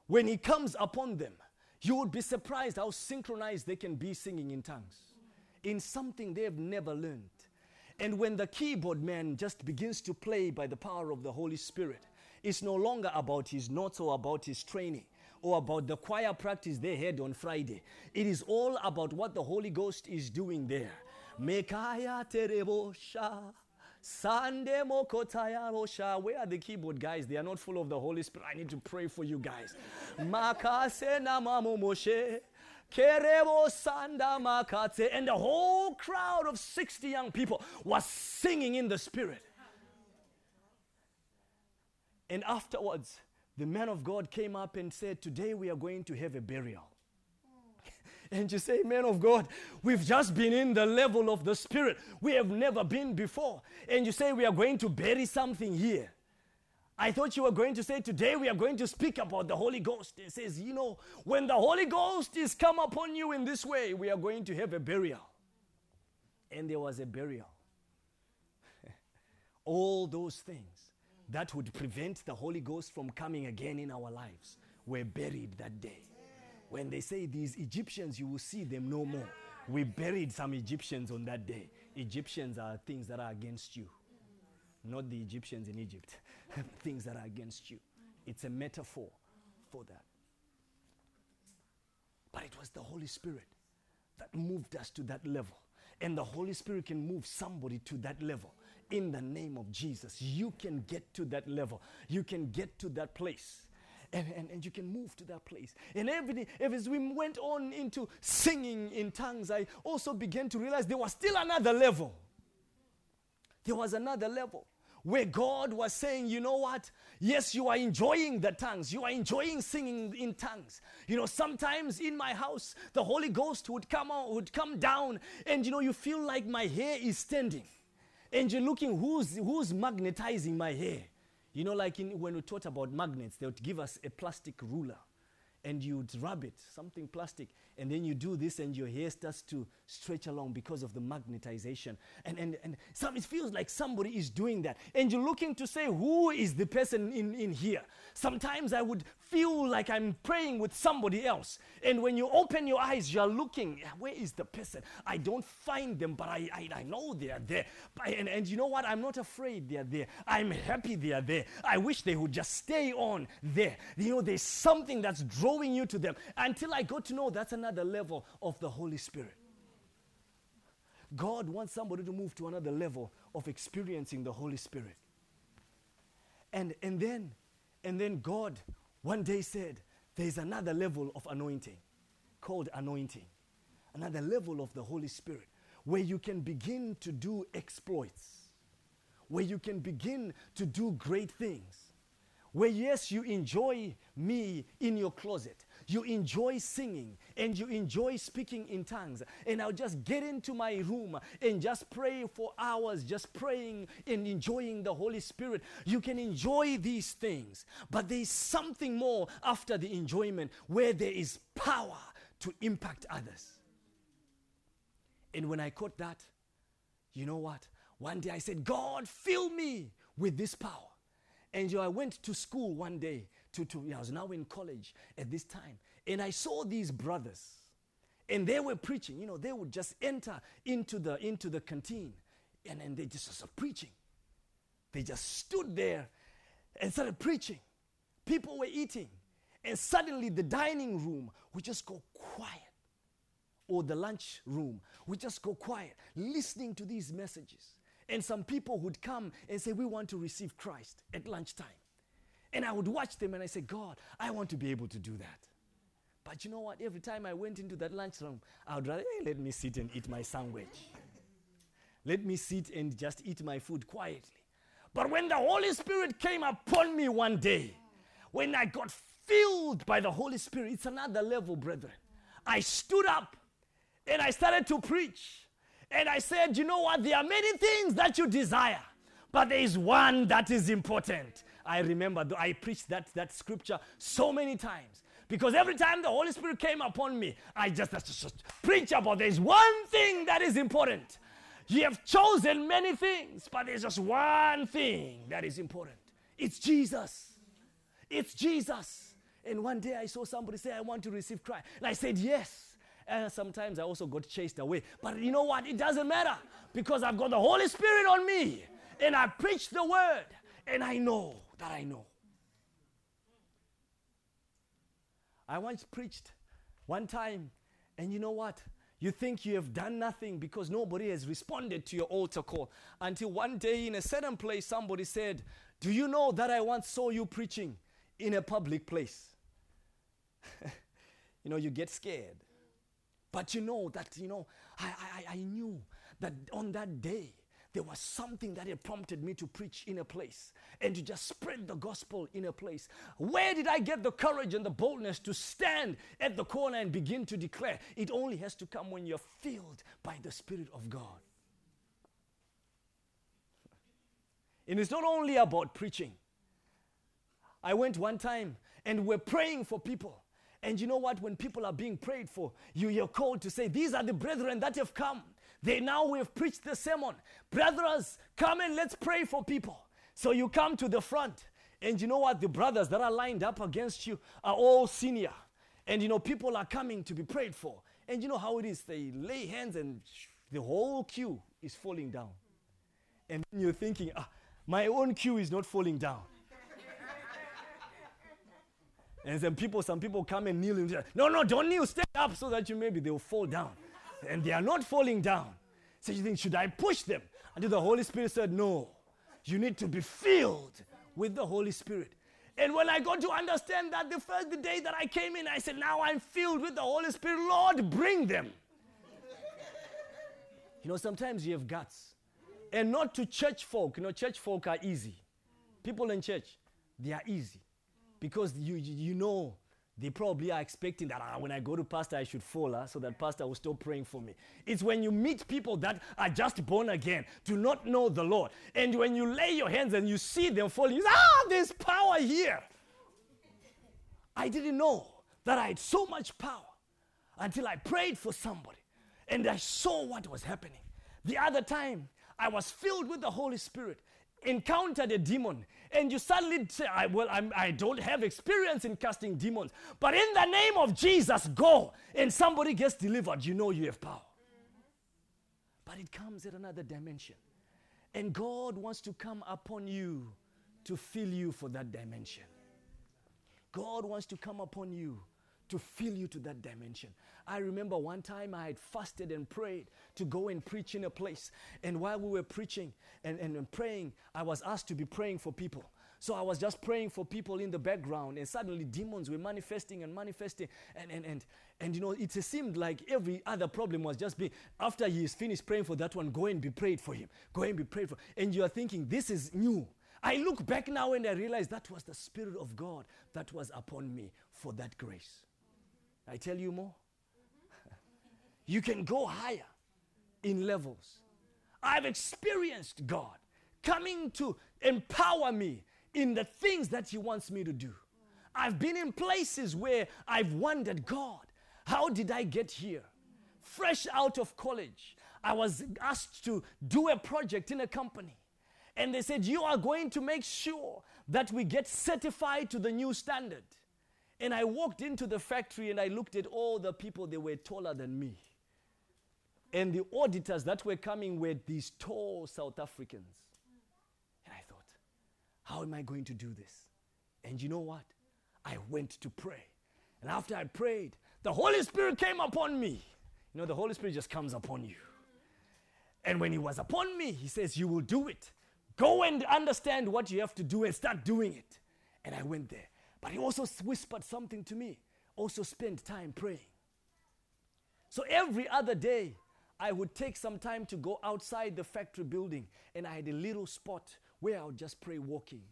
When He comes upon them, You would be surprised how synchronized they can be singing in tongues in something they have never learned. And when the keyboard man just begins to play by the power of the Holy Spirit, it's no longer about his notes or about his training or about the choir practice they had on Friday. It is all about what the Holy Ghost is doing there. Mekaya terebosha. Sande mokotaya rosha. Where are the keyboard guys? They are not full of the Holy Spirit. I need to pray for you guys. Makase namamo moshe. Kerebo sanda makate. And the whole crowd of 60 young people was singing in the Spirit. And afterwards, the man of God came up and said, Today we are going to have a burial. And you say, Man of God, we've just been in the level of the Spirit. We have never been before. And you say, We are going to bury something here. I thought you were going to say, Today we are going to speak about the Holy Ghost. It says, You know, when the Holy Ghost is come upon you in this way, we are going to have a burial. And there was a burial. [LAUGHS] All those things that would prevent the Holy Ghost from coming again in our lives were buried that day. When they say these Egyptians, you will see them no more. We buried some Egyptians on that day. Egyptians are things that are against you, not the Egyptians in Egypt, [LAUGHS] things that are against you. It's a metaphor for that. But it was the Holy Spirit that moved us to that level. And the Holy Spirit can move somebody to that level in the name of Jesus. You can get to that level, you can get to that place. And, and, and you can move to that place. And every as we went on into singing in tongues, I also began to realize there was still another level. There was another level where God was saying, you know what? Yes, you are enjoying the tongues. You are enjoying singing in tongues. You know, sometimes in my house, the Holy Ghost would come out, would come down, and you know, you feel like my hair is standing and you're looking who's who's magnetizing my hair you know like in, when we taught about magnets they would give us a plastic ruler and you'd rub it something plastic and then you do this and your hair starts to stretch along because of the magnetization. And and, and some, it feels like somebody is doing that. And you're looking to say who is the person in, in here? Sometimes i would feel like i'm praying with somebody else. And when you open your eyes you're looking where is the person? I don't find them but i, I, I know they are there. And, and you know what? I'm not afraid they are there. I'm happy they are there. I wish they would just stay on there. You know there's something that's drawing you to them. Until i got to know that's another level of the holy spirit God wants somebody to move to another level of experiencing the Holy Spirit. And, and then, and then God one day said, there's another level of anointing called anointing, another level of the Holy Spirit where you can begin to do exploits, where you can begin to do great things, where yes, you enjoy me in your closet, you enjoy singing and you enjoy speaking in tongues. And I'll just get into my room and just pray for hours, just praying and enjoying the Holy Spirit. You can enjoy these things, but there is something more after the enjoyment where there is power to impact others. And when I caught that, you know what? One day I said, God, fill me with this power. And so I went to school one day to, to I was now in college at this time. And I saw these brothers. And they were preaching. You know, they would just enter into the into the canteen and, then they just started preaching. They just stood there and started preaching. People were eating. And suddenly the dining room would just go quiet. Or the lunch room would just go quiet, listening to these messages. And some people would come and say, We want to receive Christ at lunchtime. And I would watch them and I say, God, I want to be able to do that. But you know what? Every time I went into that lunchroom, I would rather, hey, let me sit and eat my sandwich. let me sit and just eat my food quietly. But when the Holy Spirit came upon me one day, when I got filled by the Holy Spirit, it's another level, brethren. I stood up and I started to preach. And I said, You know what? There are many things that you desire, but there is one that is important. I remember I preached that, that scripture so many times. Because every time the Holy Spirit came upon me, I just, just, just preach about there's one thing that is important. You have chosen many things, but there's just one thing that is important. It's Jesus. It's Jesus. And one day I saw somebody say, I want to receive Christ. And I said, Yes. And sometimes I also got chased away. But you know what? It doesn't matter because I've got the Holy Spirit on me. And I preach the word. And I know that I know. I once preached one time, and you know what? You think you have done nothing because nobody has responded to your altar call. Until one day in a certain place, somebody said, Do you know that I once saw you preaching in a public place? [LAUGHS] you know, you get scared. But you know that, you know, I, I, I knew that on that day, there was something that had prompted me to preach in a place and to just spread the gospel in a place. Where did I get the courage and the boldness to stand at the corner and begin to declare? It only has to come when you're filled by the Spirit of God. And it's not only about preaching. I went one time and we're praying for people. And you know what? When people are being prayed for, you, you're called to say, These are the brethren that have come. They now we have preached the sermon. Brothers, come and let's pray for people. So you come to the front. And you know what? The brothers that are lined up against you are all senior. And you know, people are coming to be prayed for. And you know how it is. They lay hands and the whole queue is falling down. And you're thinking, ah, my own queue is not falling down. and some people, some people come and kneel and say, no, no, don't kneel, stand up so that you maybe they'll fall down and they are not falling down. So you think, should I push them? Until the Holy Spirit said, no. You need to be filled with the Holy Spirit. And when I got to understand that the first day that I came in, I said, Now I'm filled with the Holy Spirit. Lord, bring them. you know, sometimes you have guts. And not to church folk. You know, church folk are easy. People in church, they are easy. Because you, you know they probably are expecting that ah, when I go to pastor, I should fall ah, so that pastor will stop praying for me. It's when you meet people that are just born again, do not know the Lord. And when you lay your hands and you see them falling, you say, ah, there's power here. I didn't know that I had so much power until I prayed for somebody and I saw what was happening. The other time, I was filled with the Holy Spirit encountered a demon and you suddenly say, I, Well, I'm, I do not have experience in casting demons, but in the name of Jesus, go, and somebody gets delivered, you know you have power. But it comes at another dimension. And God wants to come upon you to fill you for that dimension. God wants to come upon you to fill you to that dimension. I remember one time I had fasted and prayed to go and preach in a place. And while we were preaching and, and, and praying, I was asked to be praying for people. So I was just praying for people in the background, and suddenly demons were manifesting and manifesting. And, and, and, and you know, it seemed like every other problem was just being, after he is finished praying for that one, go and be prayed for him. Go and be prayed for. And you are thinking, this is new. I look back now and I realize that was the Spirit of God that was upon me for that grace. I tell you more. [LAUGHS] you can go higher in levels. I've experienced God coming to empower me in the things that He wants me to do. I've been in places where I've wondered, God, how did I get here? Fresh out of college, I was asked to do a project in a company. And they said, You are going to make sure that we get certified to the new standard. And I walked into the factory and I looked at all the people, they were taller than me. And the auditors that were coming were these tall South Africans. And I thought, how am I going to do this? And you know what? I went to pray. And after I prayed, the Holy Spirit came upon me. You know, the Holy Spirit just comes upon you. And when He was upon me, He says, You will do it. Go and understand what you have to do and start doing it. And I went there. But he also whispered something to me. Also spend time praying. So every other day, I would take some time to go outside the factory building, and I had a little spot where I would just pray walking.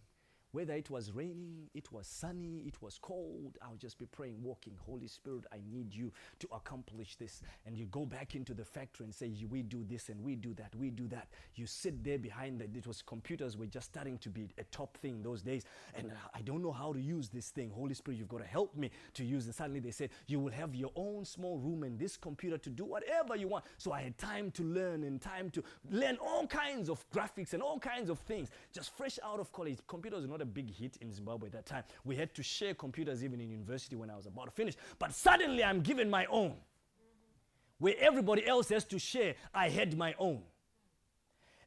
Whether it was raining, it was sunny, it was cold, I'll just be praying, walking. Holy Spirit, I need you to accomplish this. And you go back into the factory and say, We do this and we do that, we do that. You sit there behind that. It was computers were just starting to be a top thing those days. And uh, I don't know how to use this thing. Holy Spirit, you've got to help me to use it. Suddenly they said, You will have your own small room and this computer to do whatever you want. So I had time to learn and time to learn all kinds of graphics and all kinds of things. Just fresh out of college. Computers are not a big hit in Zimbabwe at that time. We had to share computers even in university when I was about to finish. But suddenly I'm given my own. Where everybody else has to share, I had my own.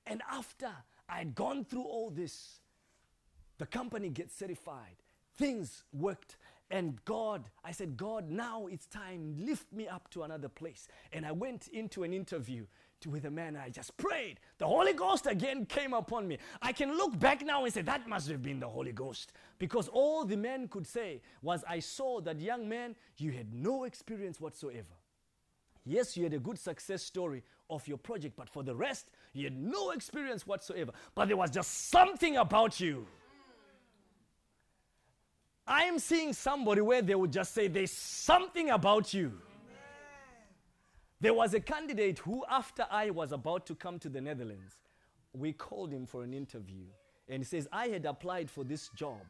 And after I'd gone through all this, the company gets certified, things worked. And God, I said, God, now it's time, lift me up to another place. And I went into an interview with a man, I just prayed. The Holy Ghost again came upon me. I can look back now and say, that must have been the Holy Ghost. Because all the man could say was, I saw that young man, you had no experience whatsoever. Yes, you had a good success story of your project, but for the rest, you had no experience whatsoever. But there was just something about you. I am seeing somebody where they would just say, There's something about you. There was a candidate who, after I was about to come to the Netherlands, we called him for an interview. And he says, I had applied for this job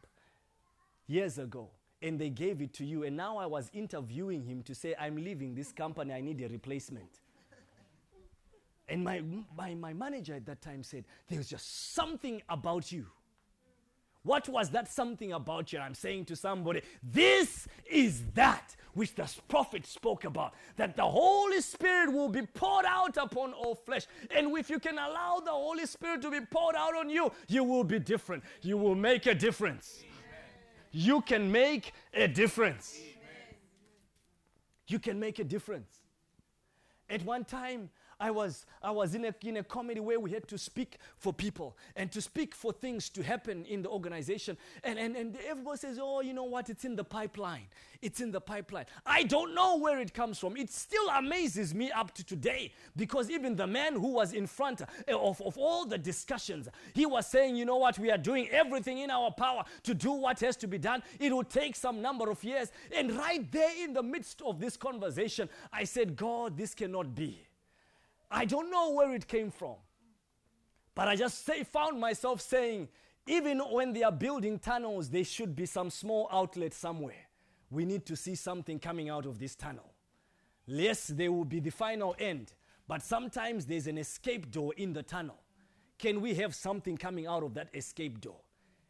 years ago, and they gave it to you. And now I was interviewing him to say, I'm leaving this company, I need a replacement. And my, my, my manager at that time said, There's just something about you. What was that something about you? I'm saying to somebody, this is that which the prophet spoke about that the Holy Spirit will be poured out upon all flesh. And if you can allow the Holy Spirit to be poured out on you, you will be different. You will make a difference. Amen. You can make a difference. Amen. You can make a difference. At one time, I was, I was in, a, in a committee where we had to speak for people and to speak for things to happen in the organization. And, and, and everybody says, oh, you know what? It's in the pipeline. It's in the pipeline. I don't know where it comes from. It still amazes me up to today because even the man who was in front of, of all the discussions, he was saying, you know what? We are doing everything in our power to do what has to be done. It will take some number of years. And right there in the midst of this conversation, I said, God, this cannot be. I don't know where it came from. But I just say, found myself saying, even when they are building tunnels, there should be some small outlet somewhere. We need to see something coming out of this tunnel. Yes, there will be the final end, but sometimes there's an escape door in the tunnel. Can we have something coming out of that escape door?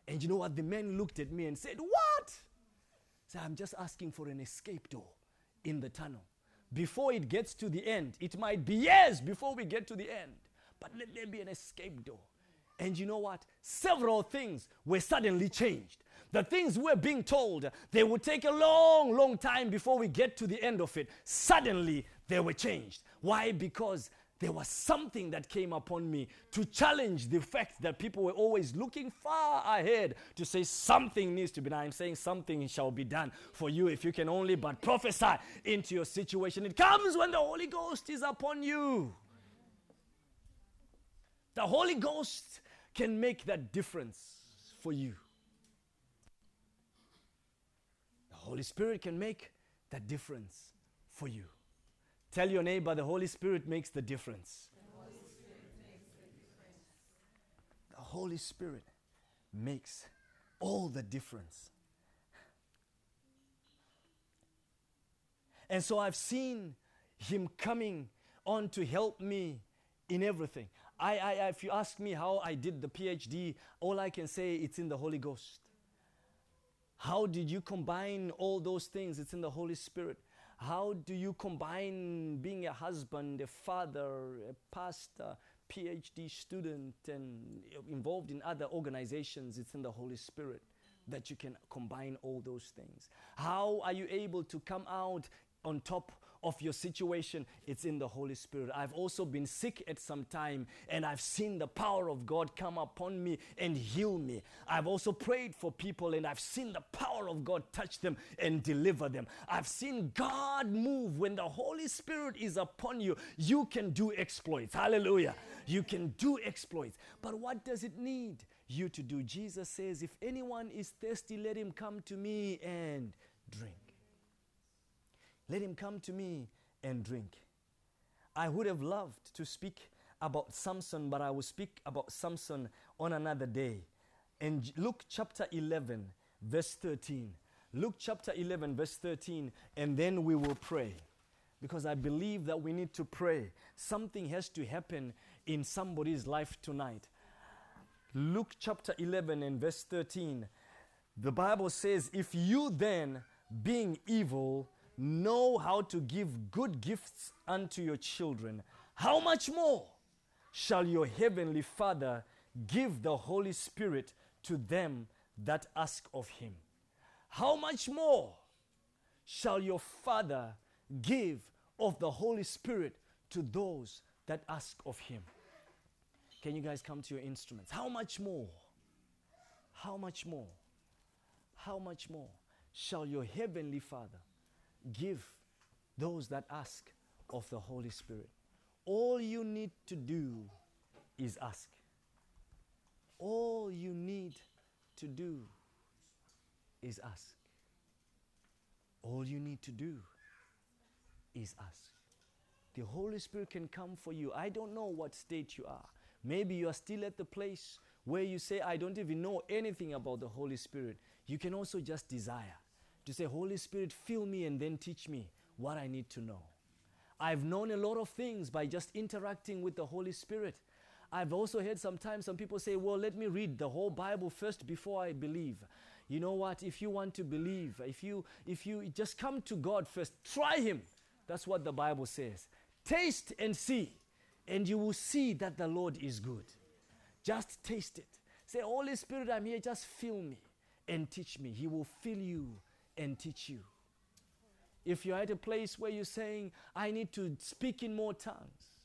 And you know what? The man looked at me and said, What? So I'm just asking for an escape door in the tunnel before it gets to the end. It might be years before we get to the end, but let there be an escape door. And you know what? Several things were suddenly changed. The things we're being told they would take a long, long time before we get to the end of it. Suddenly they were changed. Why? Because there was something that came upon me to challenge the fact that people were always looking far ahead to say something needs to be done. I'm saying something shall be done for you if you can only but prophesy into your situation. It comes when the Holy Ghost is upon you. The Holy Ghost can make that difference for you. The Holy Spirit can make that difference for you. Tell your neighbor the Holy Spirit makes the difference. The Holy Spirit makes, all the difference. And so I've seen him coming on to help me in everything. I, I, if you ask me how I did the PhD, all I can say it's in the Holy Ghost. How did you combine all those things? It's in the Holy Spirit. How do you combine being a husband, a father, a pastor, PhD student, and involved in other organizations? It's in the Holy Spirit that you can combine all those things. How are you able to come out on top of your situation, it's in the Holy Spirit. I've also been sick at some time and I've seen the power of God come upon me and heal me. I've also prayed for people and I've seen the power of God touch them and deliver them. I've seen God move when the Holy Spirit is upon you. You can do exploits. Hallelujah. You can do exploits. But what does it need you to do? Jesus says, If anyone is thirsty, let him come to me and drink. Let him come to me and drink. I would have loved to speak about Samson, but I will speak about Samson on another day. In Luke chapter 11, verse 13. Luke chapter 11, verse 13, and then we will pray. Because I believe that we need to pray. Something has to happen in somebody's life tonight. Luke chapter 11 and verse 13. The Bible says, If you then, being evil, know how to give good gifts unto your children, how much more shall your heavenly Father give the Holy Spirit to them that ask of him? How much more shall your Father give of the Holy Spirit to those that ask of him? Can you guys come to your instruments? How much more? How much more? How much more shall your heavenly Father give those that ask of the Holy Spirit? All you need to do is ask. All you need to do is ask. All you need to do is ask. The Holy Spirit can come for you. I don't know what state you are. Maybe you are still at the place where you say, I don't even know anything about the Holy Spirit. You can also just desire to say, Holy Spirit, fill me and then teach me what I need to know. I've known a lot of things by just interacting with the Holy Spirit. I've also heard sometimes some people say, Well, let me read the whole Bible first before I believe. You know what? If you want to believe, if you if you just come to God first, try him. That's what the Bible says. Taste and see, and you will see that the Lord is good. Just taste it. Say, Holy Spirit, I'm here, just fill me and teach me. He will fill you and teach you. If you're at a place where you're saying, I need to speak in more tongues,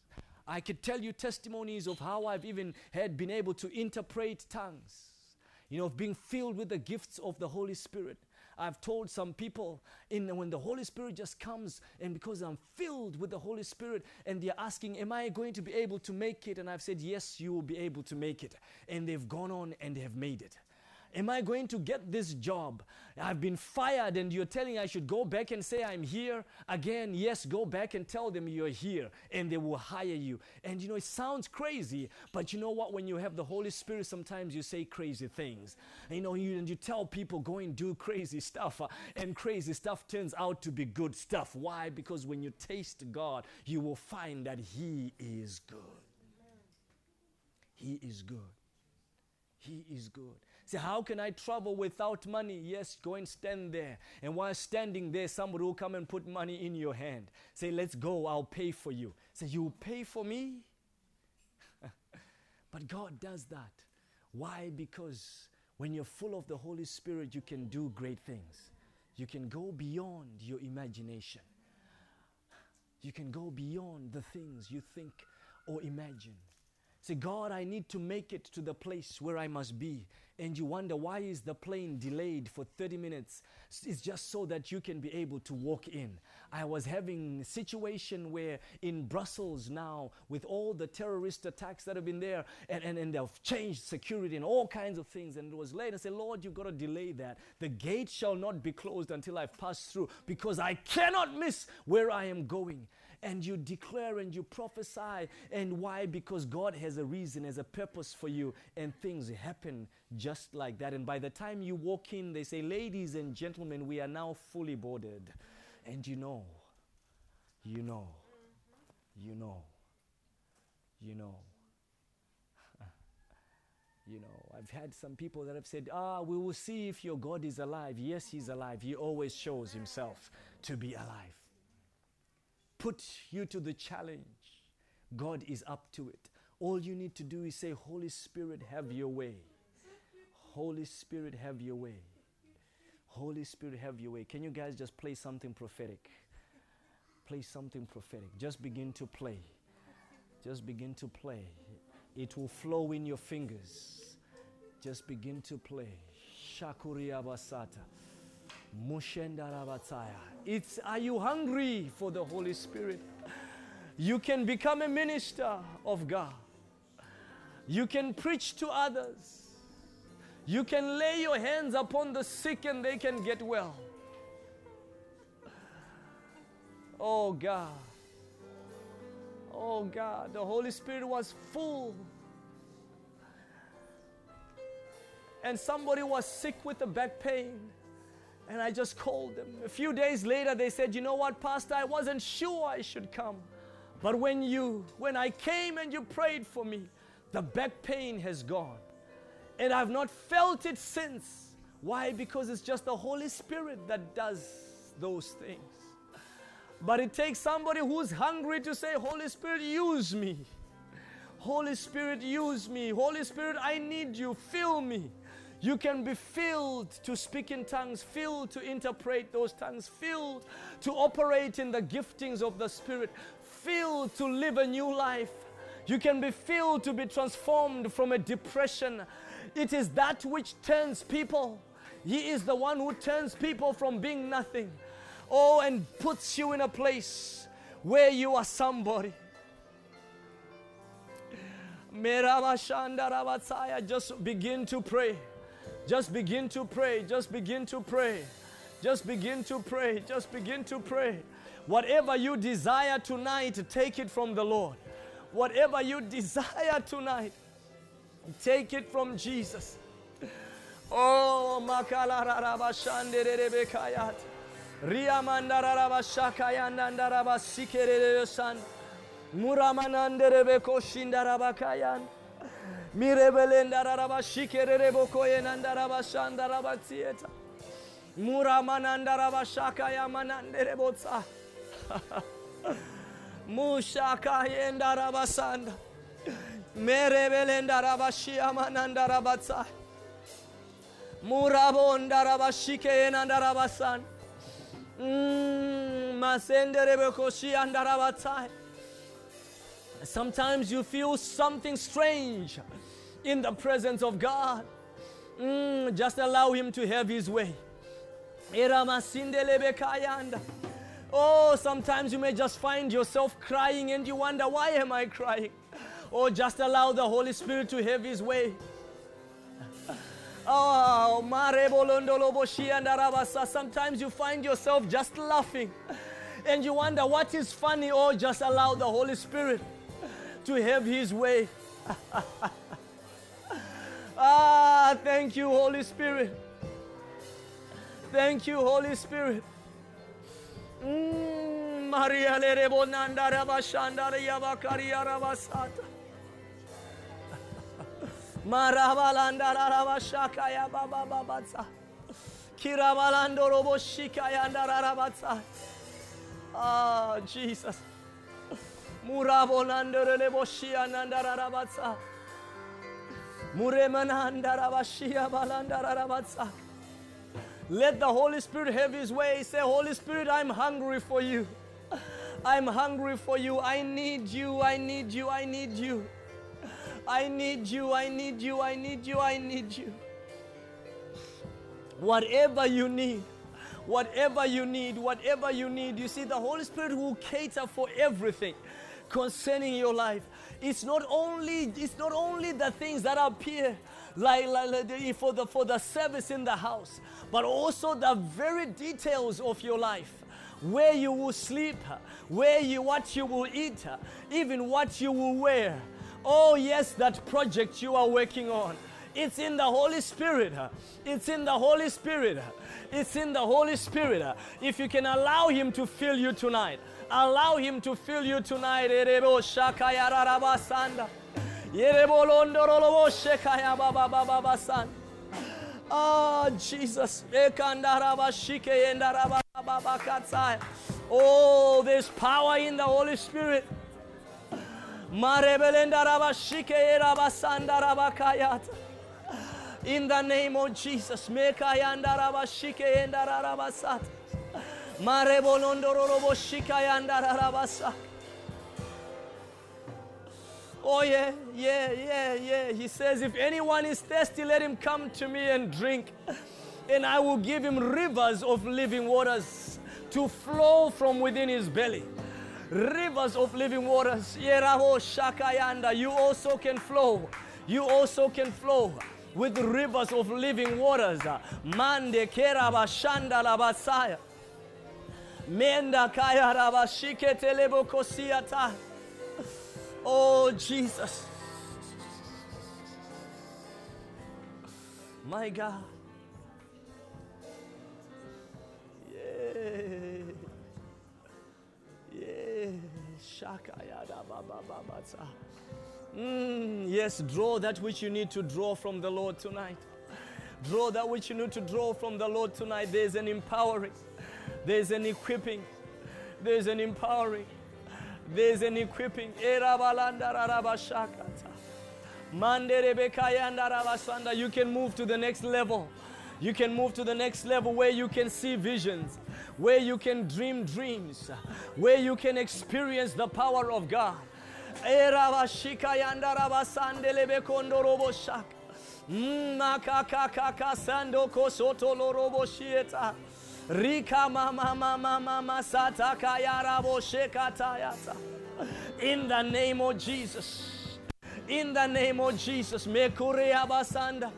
I could tell you testimonies of how I've even had been able to interpret tongues, you know, of being filled with the gifts of the Holy Spirit. I've told some people in when the Holy Spirit just comes and because I'm filled with the Holy Spirit and they're asking, Am I going to be able to make it? And I've said, Yes, you will be able to make it. And they've gone on and they have made it. Am I going to get this job? I've been fired, and you're telling I should go back and say I'm here again. Yes, go back and tell them you're here, and they will hire you. And you know, it sounds crazy, but you know what? When you have the Holy Spirit, sometimes you say crazy things. You know, you, and you tell people, go and do crazy stuff, uh, and crazy stuff turns out to be good stuff. Why? Because when you taste God, you will find that He is good. He is good. He is good. Say, how can I travel without money? Yes, go and stand there. And while standing there, somebody will come and put money in your hand. Say, let's go, I'll pay for you. Say, you pay for me? [LAUGHS] but God does that. Why? Because when you're full of the Holy Spirit, you can do great things. You can go beyond your imagination. You can go beyond the things you think or imagine. Say, God, I need to make it to the place where I must be. And you wonder, why is the plane delayed for 30 minutes? It's just so that you can be able to walk in. I was having a situation where in Brussels now, with all the terrorist attacks that have been there, and, and, and they've changed security and all kinds of things, and it was late. I said, Lord, you've got to delay that. The gate shall not be closed until I've passed through, because I cannot miss where I am going and you declare and you prophesy. And why? Because God has a reason, has a purpose for you, and things happen just like that. And by the time you walk in, they say, Ladies and gentlemen, we are now fully boarded. And you know, you know, you know, you know. [LAUGHS] You know, I've had some people that have said, Ah, we will see if your God is alive. Yes, He's alive. He always shows Himself to be alive put you to the challenge, God is up to it. All you need to do is say, Holy Spirit, have your way. Holy Spirit, have your way. Holy Spirit, have your way. Can you guys just play something prophetic? Play something prophetic. Just begin to play. Just begin to play. It will flow in your fingers. Just begin to play. Shakuria Basata. It's are you hungry for the Holy Spirit? You can become a minister of God. You can preach to others. You can lay your hands upon the sick and they can get well. Oh God. Oh God, the Holy Spirit was full. And somebody was sick with a back pain. And I just called them. A few days later, they said, You know what, Pastor, I wasn't sure I should come. But when you, when I came and you prayed for me, the back pain has gone. And I've not felt it since. Why? Because it's just the Holy Spirit that does those things. But it takes somebody who's hungry to say, Holy Spirit, use me. Holy Spirit, use me. Holy Spirit, I need you. Fill me. You can be filled to speak in tongues, filled to interpret those tongues, filled to operate in the giftings of the Spirit, filled to live a new life. You can be filled to be transformed from a depression. It is that which turns people. He is the one who turns people from being nothing. Oh, and puts you in a place where you are somebody. Just begin to pray. Just begin to pray. Just begin to pray. Just begin to pray. Just begin to pray. Whatever you desire tonight, take it from the Lord. Whatever you [LAUGHS] desire tonight, take it from Jesus. Oh, makalarabashanderebekayat. Riamandarabashakayandandarabasikerelesan. Muramananderebekoshindarabakayan. Mirebelendarabashi Muramanandarabashakayamananderebotsa. [LAUGHS] Mushakayendarabasanda. Merebelendarabashiamanandarabatsa. Murabondarabashikeyenandarabasan. Mm, tsa. Sometimes you feel something strange in the presence of God. Mm, just allow Him to have His way. Oh, sometimes you may just find yourself crying and you wonder, why am I crying? Or just allow the Holy Spirit to have His way. Oh, sometimes you find yourself just laughing and you wonder what is funny, Oh, just allow the Holy Spirit to have His way. [LAUGHS] ah, thank you, Holy Spirit. Thank you, Holy Spirit. Mm, Maria Lerebonanda Rabashandara Yabakaria Rabasata. [LAUGHS] Marabalanda Rabashakaya Baba Babatsa. Kirabalando Roboshikaya Ndarabatsa. Ah, Jesus. Let the Holy Spirit have His way. Say, Holy Spirit, I'm hungry for you. I'm hungry for you. I need you. I need you. I need you. I need you. I need you. I need you. I need you. Whatever you need, whatever you need, whatever you need, you see, the Holy Spirit will cater for everything concerning your life. It's not only it's not only the things that appear like, like, for the for the service in the house, but also the very details of your life. Where you will sleep, where you what you will eat, even what you will wear. Oh yes, that project you are working on. It's in the Holy Spirit. It's in the Holy Spirit. It's in the Holy Spirit. If you can allow Him to fill you tonight, allow Him to fill you tonight. Ah, Jesus. Oh, there's power in the Holy Spirit. In the name of Jesus. Oh, yeah, yeah, yeah, yeah. He says, If anyone is thirsty, let him come to me and drink, and I will give him rivers of living waters to flow from within his belly. Rivers of living waters. You also can flow. You also can flow with rivers of living waters. Mande Keraba Shanda Labasaya. Menda Kaya Rabashike Telebo Kosiata. Oh, Jesus. My God. Yeah. Yeah. Shakayada Baba Baba. Mm, yes, draw that which you need to draw from the Lord tonight. Draw that which you need to draw from the Lord tonight. There's an empowering, there's an equipping, there's an empowering, there's an equipping. You can move to the next level. You can move to the next level where you can see visions, where you can dream dreams, where you can experience the power of God. Rika mama mama mama. In the name of Jesus. In the name of Jesus. Mekure abasanda.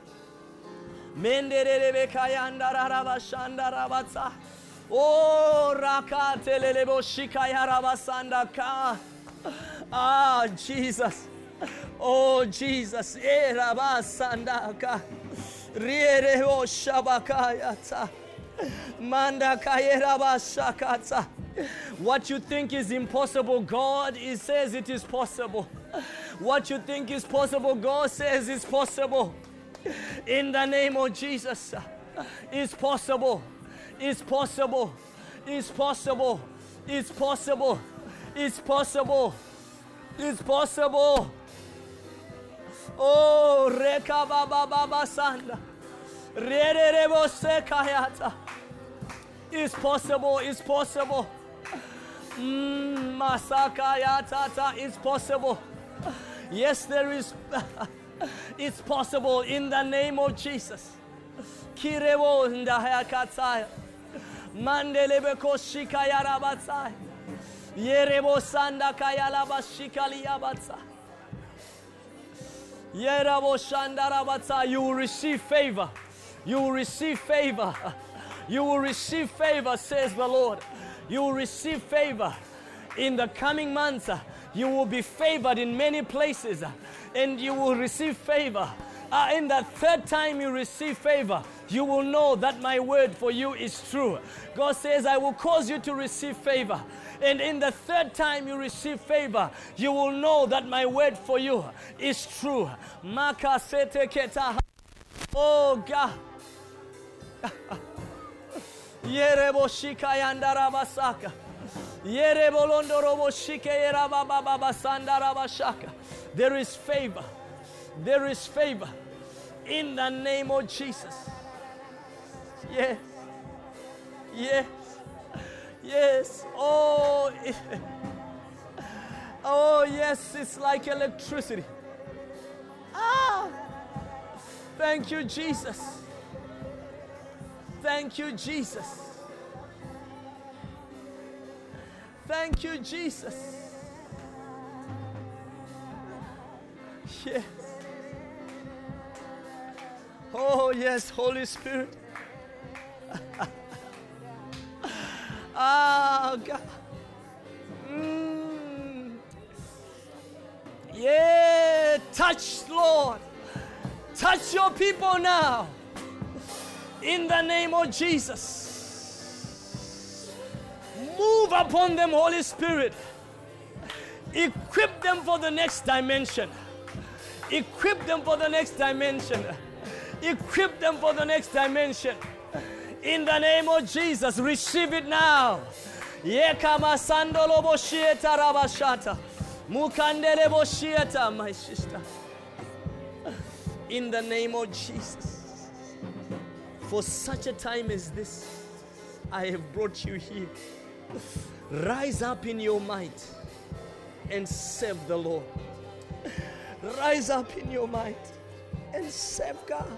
Menderebe kayanda rarabashanda rabatsa. Oh rakatelelebo shikayarabasanda ka. Ah, Jesus. Oh, Jesus. Erabasandaka. Riereo shabakayata. Manda kayerabashakata. What you think is impossible, God is, says it is possible. What you think is possible, God says is possible. In the name of Jesus, it's possible. It's possible. It's possible. It's possible. It's possible. It's possible. Oh, reka baba baba sanda. It's possible. It's possible. Mm, masakayata. It's possible. Yes, there is. [LAUGHS] it's possible in the name of Jesus. Kirebo ndahayakatsaya. Mandelebe koshikayara batsaya. Yerebo sanda kayala bashikali yabatsa. Yerabo shandara batsa. You will receive favor. You will receive favor. You will receive favor, says the Lord. You will receive favor in the coming months. You will be favored in many places and you will receive favor. Uh, in the third time you receive favor, you will know that my word for you is true. God says, I will cause you to receive favor. And in the third time you receive favor, you will know that my word for you is true. Oh God. [LAUGHS] bashaka. There is favor. There is favor. In the name of Jesus. Yes. Yes. Yes. Oh. Oh, yes. It's like electricity. Ah. Thank you, Jesus. Thank you, Jesus. Thank you, Jesus. Yes. Oh, yes, Holy Spirit. [LAUGHS] ah, God. Mm. Yeah, touch, Lord. Touch your people now. In the name of Jesus. Move upon them, Holy Spirit. Equip them for the next dimension. Equip them for the next dimension. Equip them for the next dimension. In the name of Jesus, receive it now. Yekama sandolo boshieta rabashata. Mukandele boshieta, my sister. In the name of Jesus. For such a time as this, I have brought you here. Rise up in your might and serve the Lord. Rise up in your might and serve God.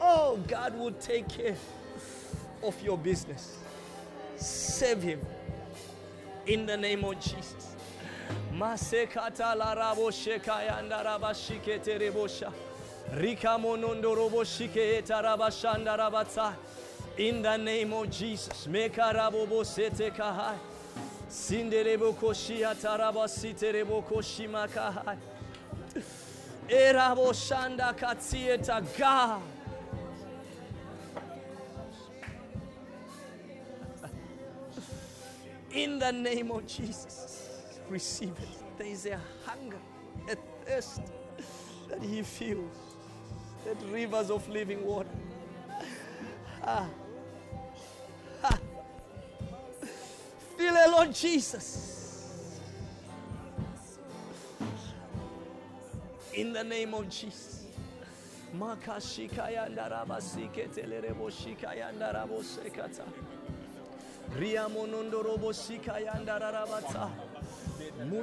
Oh, God will take care of your business. Serve Him in the name of Jesus. In the name of Jesus. Meka rabo bosete kahai. Sinderebo koshia taraba siterebo koshima kahai. Erabo shanda katsieta God. In the name of Jesus, receive it. There is a hunger a thirst that he feels, that rivers of living water. Ah. Ah. Feel it, Lord Jesus. In the name of Jesus. Riamonondorobo sikayandararabata.